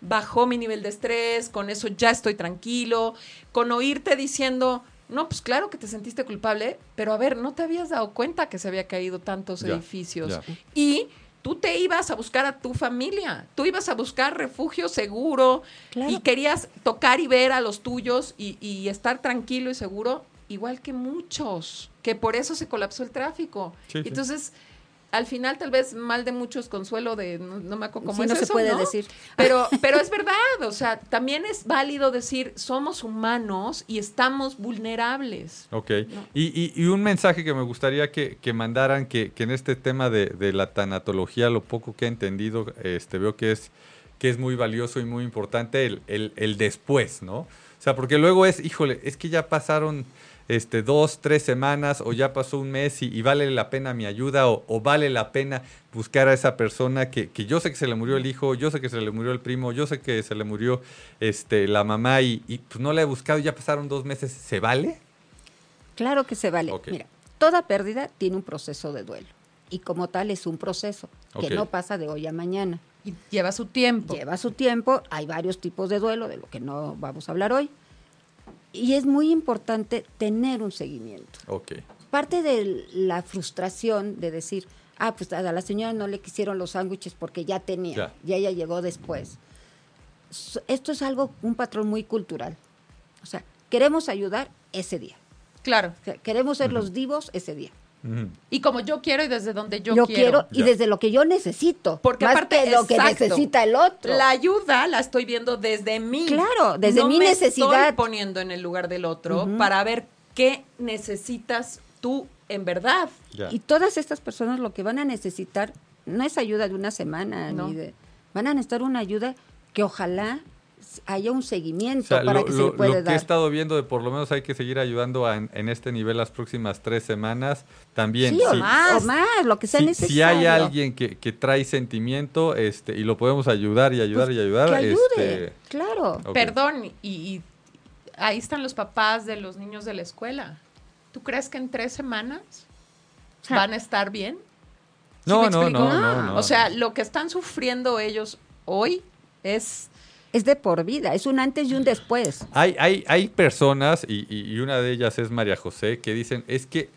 bajó mi nivel de estrés, con eso ya estoy tranquilo, con oírte diciendo, no, pues claro que te sentiste culpable, pero a ver, no te habías dado cuenta que se había caído tantos Ya, edificios. ya. Y tú te ibas a buscar a tu familia, tú ibas a buscar refugio seguro Claro. y querías tocar y ver a los tuyos y, y estar tranquilo y seguro, igual que muchos, que por eso se colapsó el tráfico. Sí, sí. Al final tal vez mal de muchos consuelo de no, no me acuerdo cómo Sí, es no se eso, puede ¿no? decir. Pero, *laughs* pero es verdad, o sea, también es válido decir somos humanos y estamos vulnerables. Ok. Y, y- y un mensaje que me gustaría que, que mandaran, que, que en este tema de, de la tanatología, lo poco que he entendido, este, veo que es que es muy valioso y muy importante el, el, el después, ¿no? O sea, porque luego es, híjole, es que ya pasaron este, dos, tres semanas o ya pasó un mes y, y vale la pena mi ayuda o, o, vale la pena buscar a esa persona que, que, yo sé que se le murió el hijo, yo sé que se le murió el primo, yo sé que se le murió este, la mamá y, y pues no la he buscado, ya pasaron dos meses, ¿se vale? Claro que se vale. Okay. Mira, toda pérdida tiene un proceso de duelo y como tal es un proceso que okay. no pasa de hoy a mañana. Y lleva su tiempo. Lleva su tiempo, hay varios tipos de duelo, de lo que no vamos a hablar hoy. Y es muy importante tener un seguimiento. Okay. Parte de la frustración de decir, ah, pues a la señora no le quisieron los sándwiches porque ya tenía, Ya. y ella llegó después. Esto es algo, un patrón muy cultural. O sea, queremos ayudar ese día. Claro. O sea, queremos ser los divos ese día. Y como yo quiero y desde donde yo, Yo, quiero, y Ya. desde lo que yo necesito. Porque más aparte, que lo que necesita el otro. La ayuda la estoy viendo desde mí. Claro, desde No mi me necesidad. Estoy poniendo en el lugar del otro para ver qué necesitas tú en verdad. Ya. Y todas estas personas lo que van a necesitar no es ayuda de una semana, No. ni de, van a necesitar una ayuda que ojalá haya un O seguimiento sea, para lo, que se lo- pueda lo que he dar. estado viendo de por lo menos hay que seguir ayudando a- en, en este nivel las próximas tres semanas. También, sí, o si- más, o más, lo que sea si, necesario. si hay alguien que, que trae sentimiento este, y lo podemos ayudar y ayudar Pues, y ayudar, que ayude, este, claro. ok. Perdón, y, y ahí están los papás de los niños de la escuela. ¿Tú crees que en tres semanas van a estar bien? ¿Sí No, no, no, no, no. O sea, lo que están sufriendo ellos hoy es Es de por vida, es un antes y un después. Hay, hay, hay personas, y, y- una de ellas es María José, que dicen, es que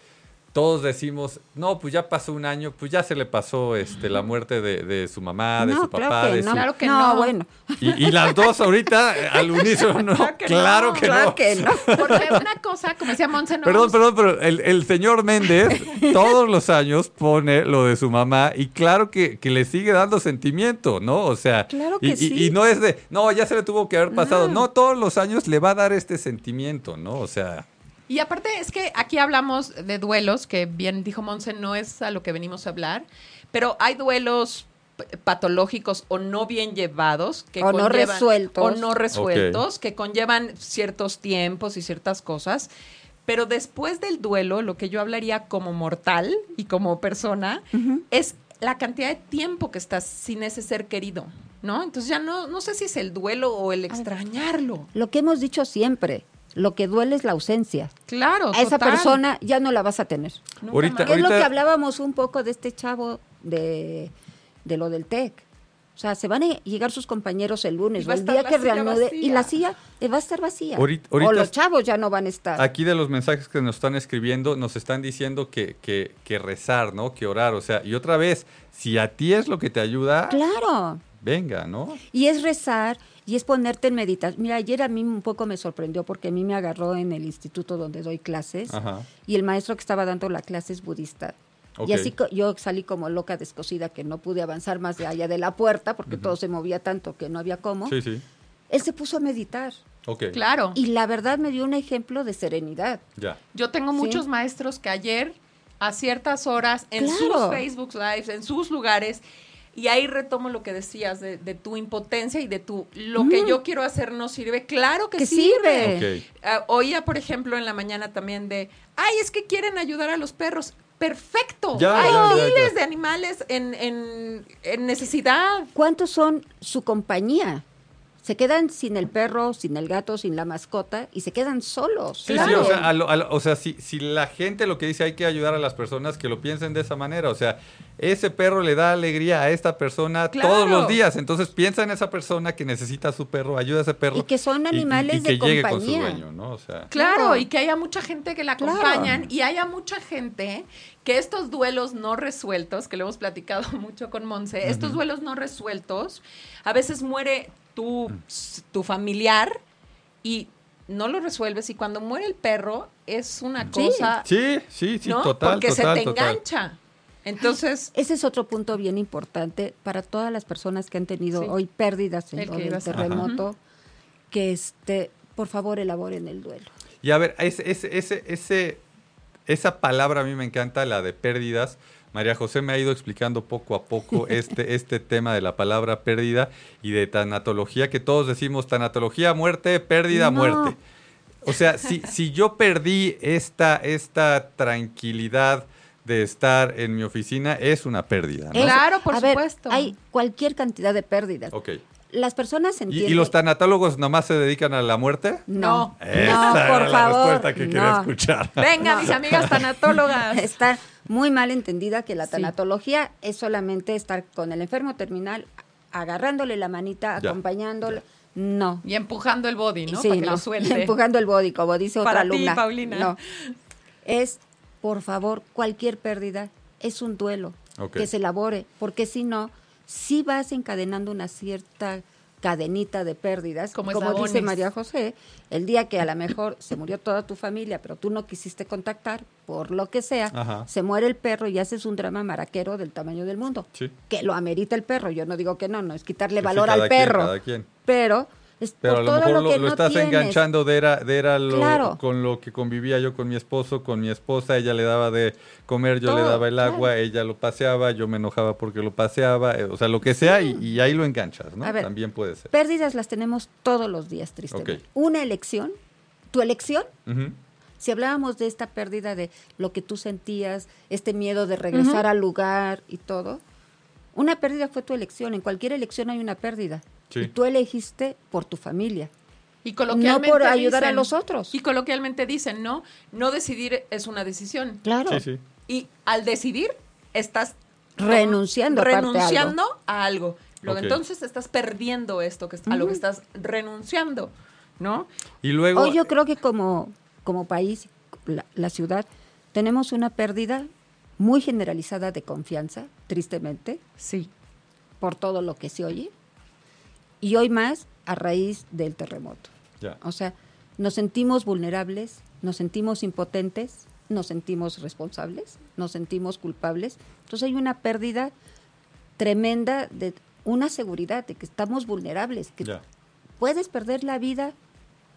todos decimos, no, pues ya pasó un año, pues ya se le pasó este, la muerte de, de su mamá, de no, su papá, claro que de no. su... Claro que no, no. bueno, Y, y las dos ahorita al unísono, Claro que claro no, que claro no. que no. porque una cosa, como decía Monse, no Perdón, perdón, pero el, el señor Méndez todos los años pone lo de su mamá y claro que, que le sigue dando sentimiento, ¿no? O sea, Claro y, que y- sí. y no es de, no, ya se le tuvo que haber pasado. No. No, todos los años le va a dar este sentimiento, ¿no? O sea, Y aparte es que aquí hablamos de duelos, que bien dijo Monse, no es a lo que venimos a hablar, pero hay duelos patológicos o no bien llevados que O no conllevan- resueltos. o no resueltos que conllevan ciertos tiempos y ciertas cosas. Pero después del duelo lo que yo hablaría como mortal y como persona es la cantidad de tiempo que estás sin ese ser querido no entonces ya no no sé si es el duelo o el extrañarlo. Lo que hemos dicho siempre, lo que duele es la ausencia. claro A esa total. persona ya no la vas a tener. Nunca Ahorita-. Es lo que hablábamos un poco de este chavo de, de lo del TEC. O sea, se van a llegar sus compañeros el lunes Y o va a el estar día que reanude y vacía. la silla eh, va a estar vacía. Ahorita- o los chavos ya no van a estar. Aquí de los mensajes que nos están escribiendo, nos están diciendo que, que, que rezar, ¿no? Que orar. O sea, y otra vez, si a ti es lo que te ayuda, Claro. venga, ¿no? Y es rezar y es ponerte en meditación. Mira, ayer a mí un poco me sorprendió porque a mí me agarró en el instituto donde doy clases Ajá. y el maestro que estaba dando la clase es budista. Y así yo salí como loca descosida que no pude avanzar más de allá de la puerta porque todo se movía tanto que no había cómo. Sí, sí. Él se puso a meditar Ok. claro y la verdad me dio un ejemplo de serenidad. Ya. Yo tengo Sí. muchos maestros que ayer, a ciertas horas, en Claro. sus Facebook Lives, en sus lugares, y ahí retomo lo que decías de, de tu impotencia y de tu, lo que yo quiero hacer no sirve. Claro que, Que sirve. Ah, oía, por ejemplo, en la mañana también de, ay, es que quieren ayudar a los perros. Perfecto. Ya, Hay ya, ya, miles ya. de animales en, en- en necesidad. ¿Cuántos son su compañía? Se quedan sin el perro, sin el gato, sin la mascota y se quedan solos. Sí, sí, o sea, a lo- a lo- o sea si, si la gente lo que dice hay que ayudar a las personas que lo piensen de esa manera, o sea, ese perro le da alegría a esta persona Claro. todos los días, entonces piensa en esa persona que necesita a su perro, ayuda a ese perro. Y que son animales que de llegue con su compañía. dueño, ¿no? O sea, Claro, Claro. y que haya mucha gente que la Claro. acompañan y haya mucha gente que estos duelos no resueltos, que lo hemos platicado *laughs* mucho con Monse, estos duelos no resueltos, a veces muere tu, tu familiar y no lo resuelves y cuando muere el perro es una Sí. cosa, sí, sí, sí, ¿no? total, Porque total, se te total. engancha. Entonces, Ese es otro punto bien importante para todas las personas que han tenido Sí. hoy pérdidas en El terremoto, que este, por favor elaboren el duelo. Y a ver, ese, ese, ese, ese, esa palabra a mí me encanta, la de pérdidas. María José me ha ido explicando poco a poco *laughs* este, este tema de la palabra pérdida y de tanatología, que todos decimos tanatología, muerte, pérdida, No. muerte. O sea, si, *laughs* si yo perdí esta, esta tranquilidad de estar en mi oficina, es una pérdida. ¿no? Claro, por a ver, supuesto. hay cualquier cantidad de pérdidas. Ok. Las personas ¿Y, entienden. y los tanatólogos nomás se dedican a la muerte? No, Esa no, era por la favor. respuesta que quería no. escuchar. *laughs* Venga, No. mis amigas tanatólogas. *laughs* Está muy mal entendida que la Sí. tanatología es solamente estar con el enfermo terminal, agarrándole la manita, Ya, acompañándole. No. Y empujando el body, ¿no? Sí, Para que no. lo *laughs* suelte. Empujando el body, como dice otra Para ti, alumna. Paulina. No. Es, por favor, cualquier pérdida es un duelo que se elabore, porque si no, si vas encadenando una cierta cadenita de pérdidas, Como como dice. María José, el día que a lo mejor se murió toda tu familia, pero tú no quisiste contactar, por lo que sea, Ajá. se muere el perro y haces un drama maraquero del tamaño del mundo. Sí. Que lo amerita el perro, yo no digo que no, no es quitarle Sí, sí, valor cada al quien, perro, cada quien. pero es Pero por a lo todo mejor lo lo, que lo no estás tienes. enganchando de era, de era lo, Claro. con lo que convivía yo con mi esposo, con mi esposa, ella le daba de comer, yo le daba el agua, claro. ella lo paseaba, yo me enojaba porque lo paseaba, eh, o sea, lo que sea, y, y ahí lo enganchas, ¿no? A ver, También puede ser. Pérdidas las tenemos todos los días, tristemente. Una elección, tu elección, si hablábamos de esta pérdida de lo que tú sentías, este miedo de regresar al lugar y todo, una pérdida fue tu elección. En cualquier elección hay una pérdida. Sí. Y tú elegiste por tu familia. Y coloquialmente No por ayudar a los otros. Y coloquialmente dicen, ¿no? No decidir es una decisión. Claro. Sí, sí. Y al decidir, estás Renunciando aparte a algo. renunciando a algo. Luego entonces estás perdiendo esto que, a lo que estás renunciando, ¿no? Y luego, Hoy yo creo que como, como país, la, la ciudad, tenemos una pérdida muy generalizada de confianza, tristemente, Sí. por todo lo que se oye. Y hoy más a raíz del terremoto. ya. O sea, nos sentimos vulnerables, nos sentimos impotentes, nos sentimos responsables, nos sentimos culpables. Entonces hay una pérdida tremenda de una seguridad de que estamos vulnerables, que puedes perder la vida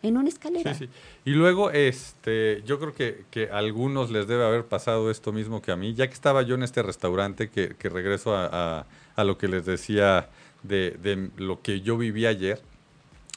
en una escalera. Sí, sí. Y luego, este, yo creo que, que a algunos les debe haber pasado esto mismo que a mí, ya que estaba yo en este restaurante, que, que regreso a, a- a lo que les decía de, de lo que yo viví ayer.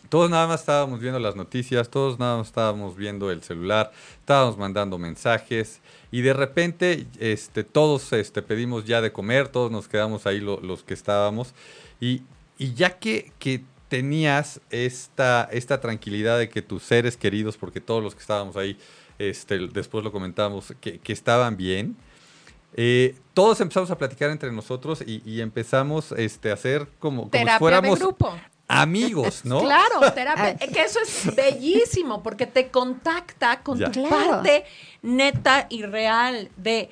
Todos nada más estábamos viendo las noticias, todos nada más estábamos viendo el celular, estábamos mandando mensajes y de repente este, todos este, pedimos ya de comer, todos nos quedamos ahí lo- los que estábamos y, y ya que, que tenías esta, esta tranquilidad de que tus seres queridos, porque todos los que estábamos ahí, este, después lo comentamos, que, que estaban bien, eh, todos empezamos a platicar entre nosotros y, y empezamos este, a hacer como, como si Terapia fuéramos de grupo. amigos, ¿no? Claro, *laughs* terapia. que eso es bellísimo porque te contacta con Ya. tu Claro. parte neta y real de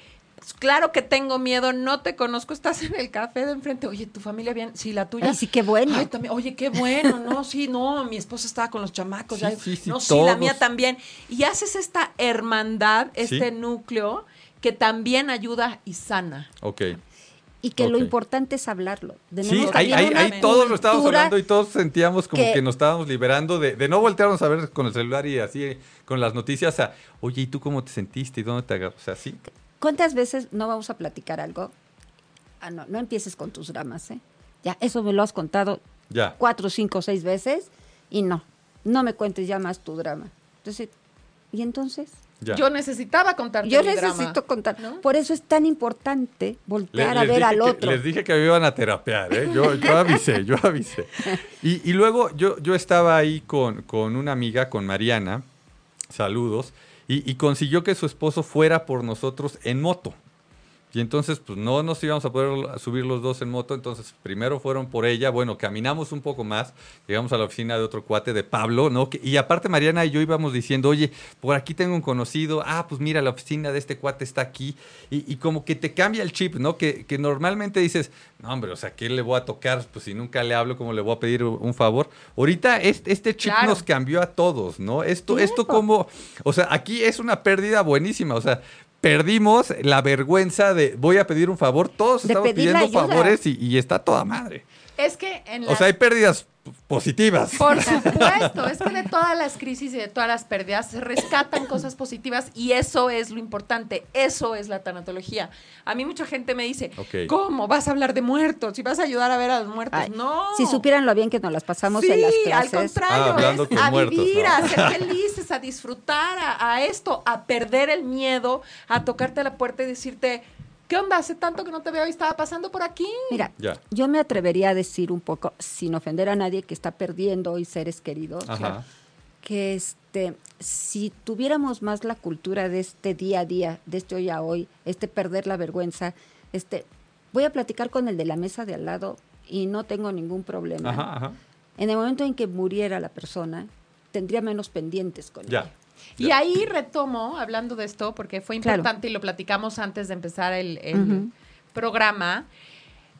claro que tengo miedo, no te conozco, estás en el café de enfrente, oye, tu familia bien, sí, la tuya. Ay, sí, qué bueno. Ay, también, oye, qué bueno, no, sí, no, mi esposa estaba con los chamacos, Sí, ya, sí, sí, no, sí, la mía también. Y haces esta hermandad, este Sí. núcleo que también ayuda y sana. Ok. Y que lo importante es hablarlo. Sí, Tenemos ahí, todos lo estábamos hablando y todos sentíamos como que, que- nos estábamos liberando de, de no voltearnos a ver con el celular y así con las noticias a, oye, ¿y tú cómo te sentiste? ¿Y dónde te agarras? O sea, sí. ¿Cuántas veces no vamos a platicar algo? Ah, no, no empieces con tus dramas, ¿eh? Ya, eso me lo has contado Ya. cuatro, cinco, seis veces y no, no me cuentes ya más tu drama. Entonces, ¿y entonces? Ya. Yo necesitaba contarte Yo mi necesito drama, contar. ¿no? Por eso es tan importante Le- voltear a les ver dije al que- otro. les dije que me iban a terapear, ¿eh? Yo, yo avisé, yo avisé. Y, y luego yo, yo estaba ahí con, con una amiga, con Mariana, saludos, y, consiguió que su esposo fuera por nosotros en moto. Y entonces, pues no nos íbamos a poder subir los dos en moto, entonces primero fueron por ella, bueno, caminamos un poco más, llegamos a la oficina de otro cuate de Pablo, ¿no? Y aparte Mariana y yo íbamos diciendo, oye, por aquí tengo un conocido, ah, pues mira, la oficina de este cuate está aquí, y, y como que te cambia el chip, ¿no? Que, que normalmente dices, no, hombre, o sea, ¿qué le voy a tocar? Pues si nunca le hablo, ¿cómo le voy a pedir un favor? Ahorita este, este chip Claro. nos cambió a todos, ¿no? Esto, esto como, o sea, aquí es una pérdida buenísima, o sea, perdimos la vergüenza de voy a pedir un favor, todos De estamos pidiendo ayuda. favores y, y está toda madre. Es que en O sea, hay pérdidas positivas. Por *laughs* supuesto, es que de todas las crisis y de todas las pérdidas se rescatan cosas positivas y eso es lo importante, eso es la tanatología. A mí mucha gente me dice. ¿cómo vas a hablar de muertos? ¿Y vas a ayudar a ver a los muertos? Ay, no. Si supieran lo bien que nos las pasamos sí, en las al clases. contrario, Ah, es a muertos, vivir, no. a ser felices, a disfrutar, a, a esto, a perder el miedo, a tocarte a la puerta y decirte, ¿qué onda? Hace tanto que no te veo y estaba pasando por aquí. Mira, Ya. yo me atrevería a decir un poco, sin ofender a nadie que está perdiendo hoy seres queridos, Ajá. que este, si tuviéramos más la cultura de este día a día, de este hoy a hoy, este perder la vergüenza, este, voy a platicar con el de la mesa de al lado y no tengo ningún problema. Ajá, ajá. En el momento en que muriera la persona, tendría menos pendientes con Ya. ella. Y ahí retomo, hablando de esto, porque fue Claro. importante y lo platicamos antes de empezar el, programa,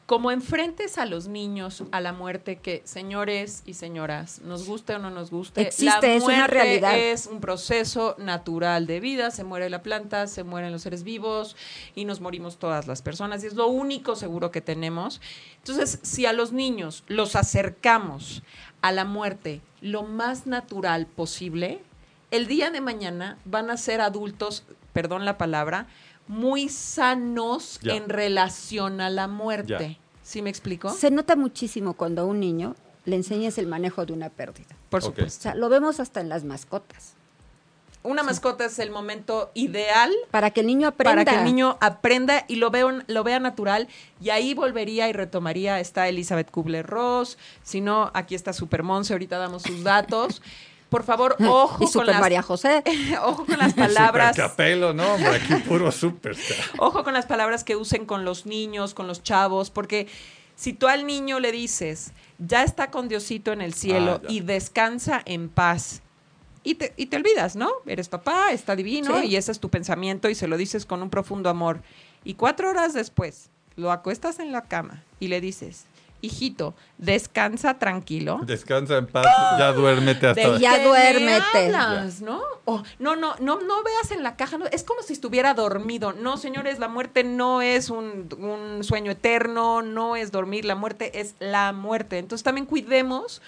como enfrentes a los niños a la muerte, que señores y señoras, nos guste o no nos guste, Existe, la es una muerte realidad. es un proceso natural de vida, se muere la planta, se mueren los seres vivos y nos morimos todas las personas y es lo único seguro que tenemos. Entonces, si a los niños los acercamos a la muerte lo más natural posible, el día de mañana van a ser adultos, perdón la palabra, muy sanos Ya. en relación a la muerte. Ya. ¿Sí me explico? Se nota muchísimo cuando a un niño le enseñas el manejo de una pérdida. Por Ok. O supuesto. sea, lo vemos hasta en las mascotas. Una mascota es el momento ideal Para que el niño aprenda. para que el niño aprenda y lo vea, lo vea natural. Y ahí volvería y retomaría. Está Elizabeth Kubler-Ross. Si no, aquí está Supermonce. Ahorita damos sus datos. *laughs* Por favor, ojo y con las, María José. *laughs* ojo con las palabras. Supercapelo, no, hombre, aquí puro superstar. *laughs* Ojo con las palabras que usen con los niños, con los chavos, porque si tú al niño le dices, ya está con Diosito en el cielo Ah, y descansa en paz, y te, y te olvidas, ¿no? Eres papá, está divino Sí. y ese es tu pensamiento y se lo dices con un profundo amor. Y cuatro horas después lo acuestas en la cama y le dices, hijito, descansa tranquilo. Descansa en paz, ya duérmete hasta. ¿De Ya duérmete. hablas, ¿no? O, no, no, no, no veas en la caja, no, es como si estuviera dormido. No, señores, la muerte no es un, un sueño eterno, no es dormir, la muerte es la muerte. Entonces también cuidemos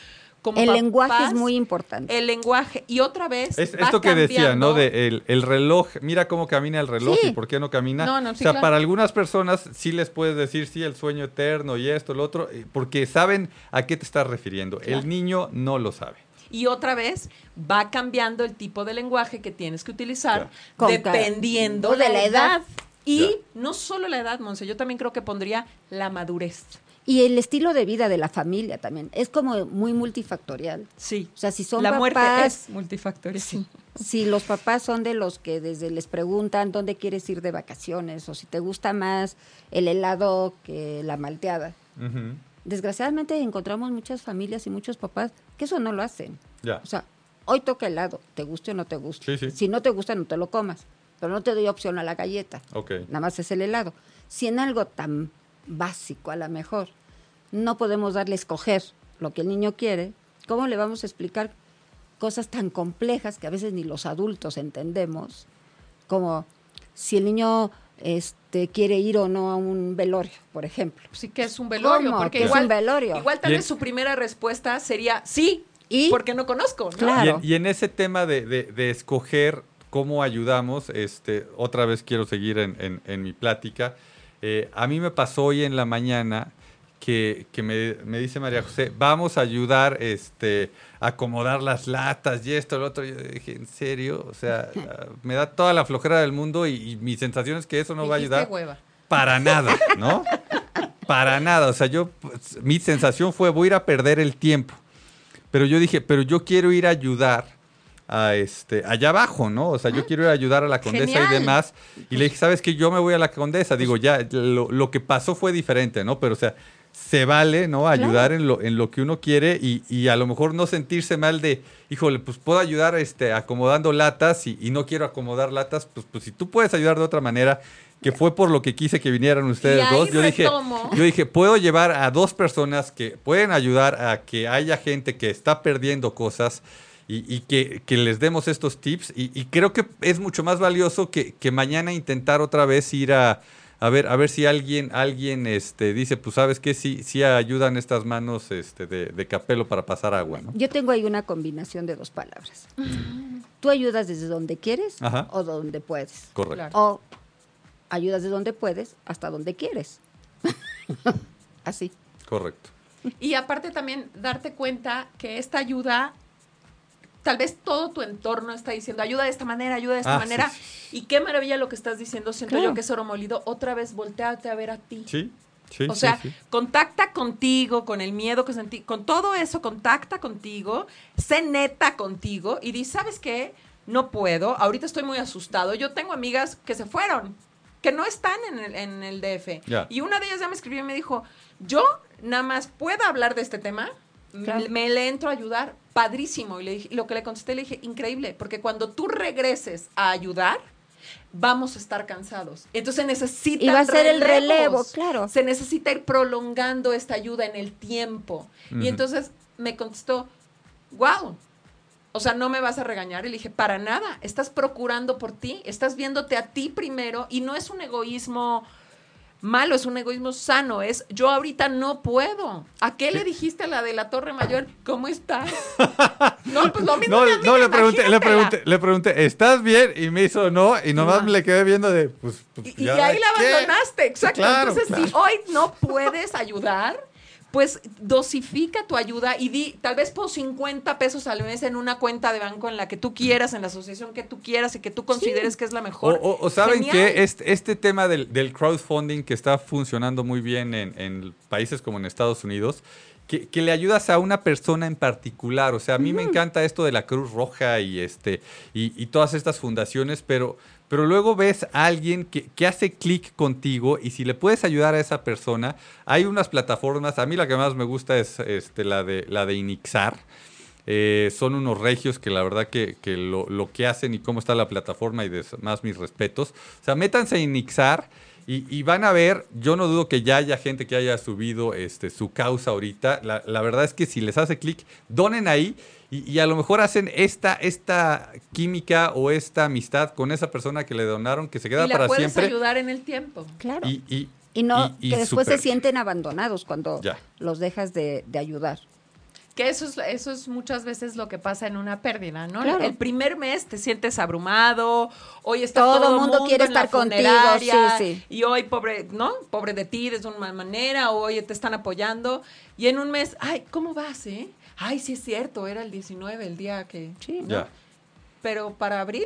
como El lenguaje es muy importante. El lenguaje. Y otra vez. Es va esto que decía, ¿no? De el, el reloj, mira cómo camina el reloj Sí. y por qué no camina. No, no, o sí, sea, claro. para algunas personas sí les puedes decir, sí, el sueño eterno y esto, lo otro, eh, porque saben a qué te estás refiriendo. Claro. El niño no lo sabe. Y otra vez va cambiando el tipo de lenguaje que tienes que utilizar. Con dependiendo de la edad. Y Ya. no solo la edad, Monse, yo también creo que pondría la madurez. Y el estilo de vida de la familia también. Es como muy multifactorial. Sí. O sea, si son la papás, muerte es multifactorial. Sí. Si los papás son de los que desde les preguntan dónde quieres ir de vacaciones o si te gusta más el helado que la malteada. Desgraciadamente encontramos muchas familias y muchos papás que eso no lo hacen. Ya. O sea, hoy toca helado, te guste o no te guste. Sí, sí. Si no te gusta, no te lo comas. Pero no te doy opción a la galleta. Ok. Nada más es el helado. Si en algo tan básico, a lo mejor, no podemos darle a escoger lo que el niño quiere, ¿cómo le vamos a explicar cosas tan complejas que a veces ni los adultos entendemos? Como si el niño este, quiere ir o no a un velorio, por ejemplo. Sí que es un velorio. ¿Cómo? Porque ¿Qué es igual, un velorio? igual tal vez su primera respuesta sería sí, ¿Y? porque no conozco. ¿no? Claro. Y en, y en ese tema de, de- de escoger cómo ayudamos, este, otra vez quiero seguir en, en- en mi plática. Eh, a mí me pasó hoy en la mañana que, que me, me dice María José, vamos a ayudar este, a acomodar las latas y esto, lo otro. Yo dije, ¿en serio? O sea, *laughs* me da toda la flojera del mundo y, y mi sensación es que eso no va a ayudar hueva. para nada, ¿no? Para nada. O sea, yo, pues, mi sensación fue, voy a ir a perder el tiempo. Pero yo dije, pero yo quiero ir a ayudar a este, allá abajo, ¿no? O sea, yo quiero ir a ayudar a la condesa Genial. y demás. Y le dije, ¿sabes qué? Yo me voy a la condesa. Digo, ya, lo, lo que pasó fue diferente, ¿no? Pero, o sea, se vale, ¿no? Ayudar en, lo, en lo que uno quiere y, y a lo mejor no sentirse mal de, híjole, pues puedo ayudar este, acomodando latas y, y no quiero acomodar latas, pues, pues si tú puedes ayudar de otra manera, que fue por lo que quise que vinieran ustedes dos, yo dije, yo dije, puedo llevar a dos personas que pueden ayudar a que haya gente que está perdiendo cosas y, y que, que les demos estos tips. Y, y creo que es mucho más valioso que, que mañana intentar otra vez ir a, a ver, a ver si alguien, alguien este, dice, pues sabes que sí, sí ayudan estas manos este, de, de capelo para pasar agua, ¿no? Yo tengo ahí una combinación de dos palabras. Tú ayudas desde donde quieres Ajá. o donde puedes. Correcto. Claro. O ayudas de donde puedes hasta donde quieres. *laughs* Así. Correcto. Y aparte también darte cuenta que esta ayuda, tal vez todo tu entorno está diciendo, ayuda de esta manera, ayuda de esta Ah, manera. sí, Y qué maravilla lo que estás diciendo, siento Claro. yo que es oro molido. Otra vez volteate a ver a ti. Sí, sí. O sea, sí. contacta contigo, con el miedo que sentí, con todo eso, contacta contigo, sé neta contigo y di, ¿sabes qué? No puedo, ahorita estoy muy asustado. Yo tengo amigas que se fueron, que no están en el, en el DF. Y una de ellas ya me escribió y me dijo, yo nada más puedo hablar de este tema, Claro. me, le entro a ayudar, padrísimo. Y le dije, lo que le contesté, le dije, increíble, porque cuando tú regreses a ayudar, vamos a estar cansados. Entonces necesitan Y va a ser el relevo, claro. Se necesita ir prolongando esta ayuda en el tiempo. Y entonces me contestó, wow. O sea, no me vas a regañar. Y le dije, para nada. Estás procurando por ti. Estás viéndote a ti primero. Y no es un egoísmo malo, es un egoísmo sano. Es yo ahorita no puedo. ¿A qué le dijiste a la de la Torre Mayor? ¿Cómo estás? *laughs* no, pues lo mismo. No, mi amiga, no le pregunté, le pregunté, le pregunté, ¿estás bien? Y me hizo no, y nomás No. me le quedé viendo de, pues, pues, Y, y ya, ahí la abandonaste, exacto. Claro, Entonces, si hoy no puedes ayudar, pues dosifica tu ayuda y di, tal vez pon 50 pesos al mes en una cuenta de banco en la que tú quieras, en la asociación que tú quieras y que tú consideres que es la mejor. o- o saben Genial. que este, este tema del, del crowdfunding que está funcionando muy bien en, en países como en Estados Unidos, que, que le ayudas a una persona en particular. O sea, a mí me encanta esto de la Cruz Roja y, este, y, y todas estas fundaciones, pero, pero luego ves a alguien que, que hace clic contigo y si le puedes ayudar a esa persona, hay unas plataformas, a mí la que más me gusta es este, la, de, la de Inixar. Eh, son unos regios que la verdad que, que lo, que hacen y cómo está la plataforma y más mis respetos. O sea, métanse en Ixar y, y van a ver, yo no dudo que ya haya gente que haya subido este, su causa ahorita. La, la verdad es que si les hace clic, donen ahí y, y a lo mejor hacen esta, esta química o esta amistad con esa persona que le donaron que se queda y la para puedes siempre. ayudar en el tiempo. Claro. Y, y, Y no, y- y que después se sienten abandonados cuando Ya. los dejas de, de ayudar. Que eso es, eso es muchas veces lo que pasa en una pérdida, ¿no? Claro. El primer mes te sientes abrumado, hoy está Todo todo, mundo mundo quiere en la estar contigo, sí, sí. Y hoy, pobre, ¿no? Pobre de ti, de una manera, o hoy te están apoyando. Y en un mes, ay, ¿cómo vas, eh? Ay, sí es cierto, era el 19, el día que... Sí. ¿no? Ya. Pero para abril,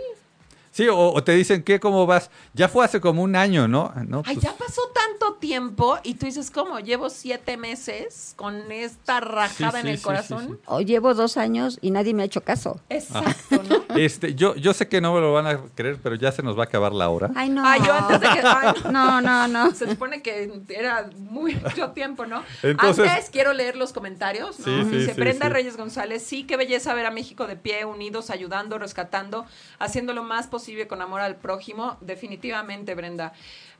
Sí, o, o te dicen, ¿qué? ¿Cómo vas? Ya fue hace como un año, ¿no? no ay, pues, ya pasó tanto tiempo y tú dices, ¿cómo? Llevo siete meses con esta rajada Sí, en el sí, corazón. sí, sí. O llevo dos años y nadie me ha hecho caso. Exacto, ¿no? *laughs* Este, yo, yo sé que no me lo van a creer, pero ya se nos va a acabar la hora. Ay, no. Ay, yo antes de que... ay, No, no, no. Se supone que era muy mucho tiempo, ¿no? Entonces- Antes quiero leer los comentarios. ¿no? Sí, sí, Dice sí, Brenda sí. Reyes González, sí, qué belleza ver a México de pie, unidos, ayudando, rescatando, haciendo lo más posible con amor al prójimo. Definitivamente, Brenda.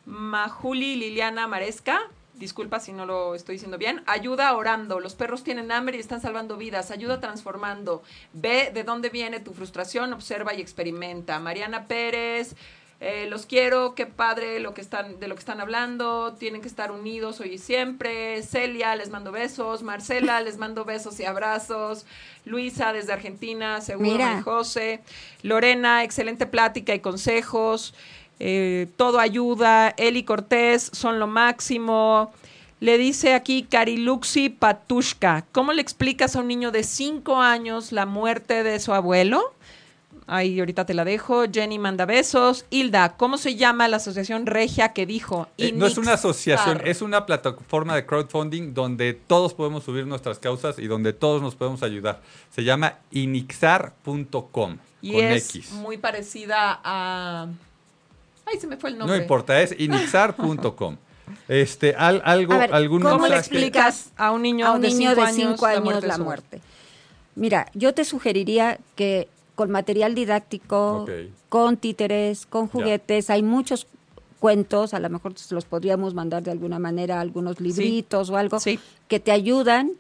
Majuli Liliana Maresca. Disculpa si no lo estoy diciendo bien. Ayuda orando. Los perros tienen hambre y están salvando vidas. Ayuda transformando. Ve de dónde viene tu frustración, observa y experimenta. Mariana Pérez. Eh, los quiero, qué padre lo que están, de lo que están hablando, tienen que estar unidos hoy y siempre. Celia, les mando besos. Marcela, *laughs* les mando besos y abrazos. Luisa, desde Argentina, seguro, Mira. José. Lorena, excelente plática y consejos. Eh, todo ayuda. Eli Cortés, son lo máximo. Le dice aquí Cariluxi Patushka, ¿cómo le explicas a un niño de 5 años la muerte de su abuelo? Ahí ahorita te la dejo. Jenny manda besos. Hilda, ¿cómo se llama la asociación regia que dijo? Eh, no es una asociación, es una plataforma de crowdfunding donde todos podemos subir nuestras causas y donde todos nos podemos ayudar. Se llama inixar.com Y con es X. muy parecida a... Ay, se me fue el No nombre. importa, es inixar.com. Este, al- algo, A ver, algún ¿cómo ¿Cómo le explicas a un niño, a un de niño 5 de años, cinco años la muerte. Mira, yo te sugeriría que con material didáctico, con títeres, con juguetes, hay muchos cuentos, a lo mejor se los podríamos mandar de alguna manera, algunos libritos o algo, Sí. que te ayudan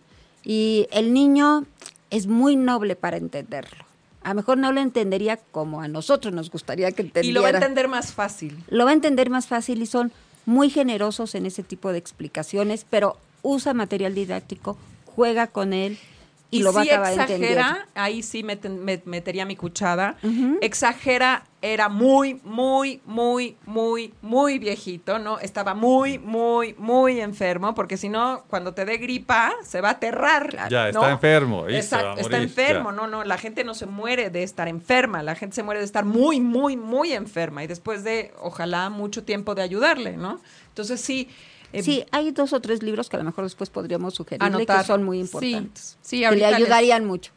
y el niño es muy noble para entenderlo. A lo mejor no lo entendería como a nosotros nos gustaría que entendiera. Y lo va a entender más fácil. Lo va a entender más fácil y son muy generosos en ese tipo de explicaciones, pero usa material didáctico, juega con él y, lo va a acabar exagera, ahí sí me, metería mi cuchada. Exagera, era muy, muy, muy, muy, muy viejito, ¿no? Estaba muy, muy, muy enfermo, porque si no, cuando te dé gripa, se va a aterrar. Ya, está enfermo. Exacto, está enfermo, no, no, la gente no se muere de estar enferma, la gente se muere de estar muy, muy, muy enferma y después de, ojalá, mucho tiempo de ayudarle, ¿no? Entonces sí, eh, sí, hay dos o tres libros que a lo mejor después podríamos sugerirle que son muy importantes. Sí, que le ayudarían mucho.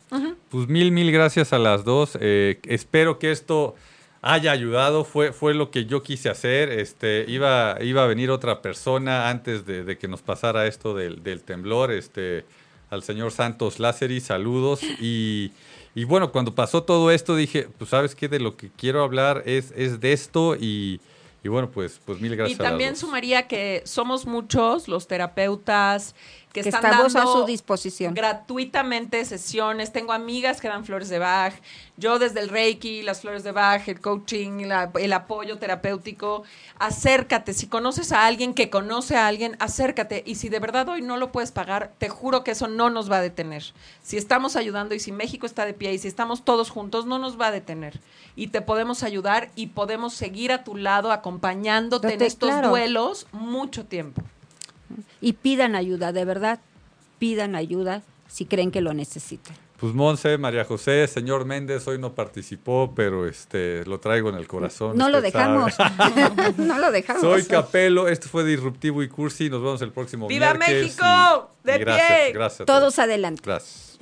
Pues mil, mil gracias a las dos. Eh, espero que esto haya ayudado. Fue, fue lo que yo quise hacer. Este, iba, iba a venir otra persona antes de, que nos pasara esto del, temblor. Este, al señor Santos Lázari, saludos. Y, y, bueno, cuando pasó todo esto dije, pues sabes qué, de lo que quiero hablar es, es de esto y y bueno, pues, pues mil gracias. Y también sumaría que somos muchos los terapeutas que, están dando a su disposición. gratuitamente sesiones. Tengo amigas que dan flores de Bach. Yo desde el Reiki, las flores de Bach, el coaching, el apoyo terapéutico. Acércate. Si conoces a alguien que conoce a alguien, acércate. Y si de verdad hoy no lo puedes pagar, te juro que eso no nos va a detener. Si estamos ayudando y si México está de pie y si estamos todos juntos, no nos va a detener. Y te podemos ayudar y podemos seguir a tu lado acompañándote en estos duelos mucho tiempo y pidan ayuda, de verdad, pidan ayuda si creen que lo necesitan. Pues Monse, María José, señor Méndez, hoy no participó, pero este lo traigo en el corazón. No lo dejamos. *laughs* no lo dejamos. Soy Capelo, esto fue Disruptivo y Cursi. Nos vemos el próximo ¡Viva México! ¡De pie! Gracias. Todos adelante. Gracias.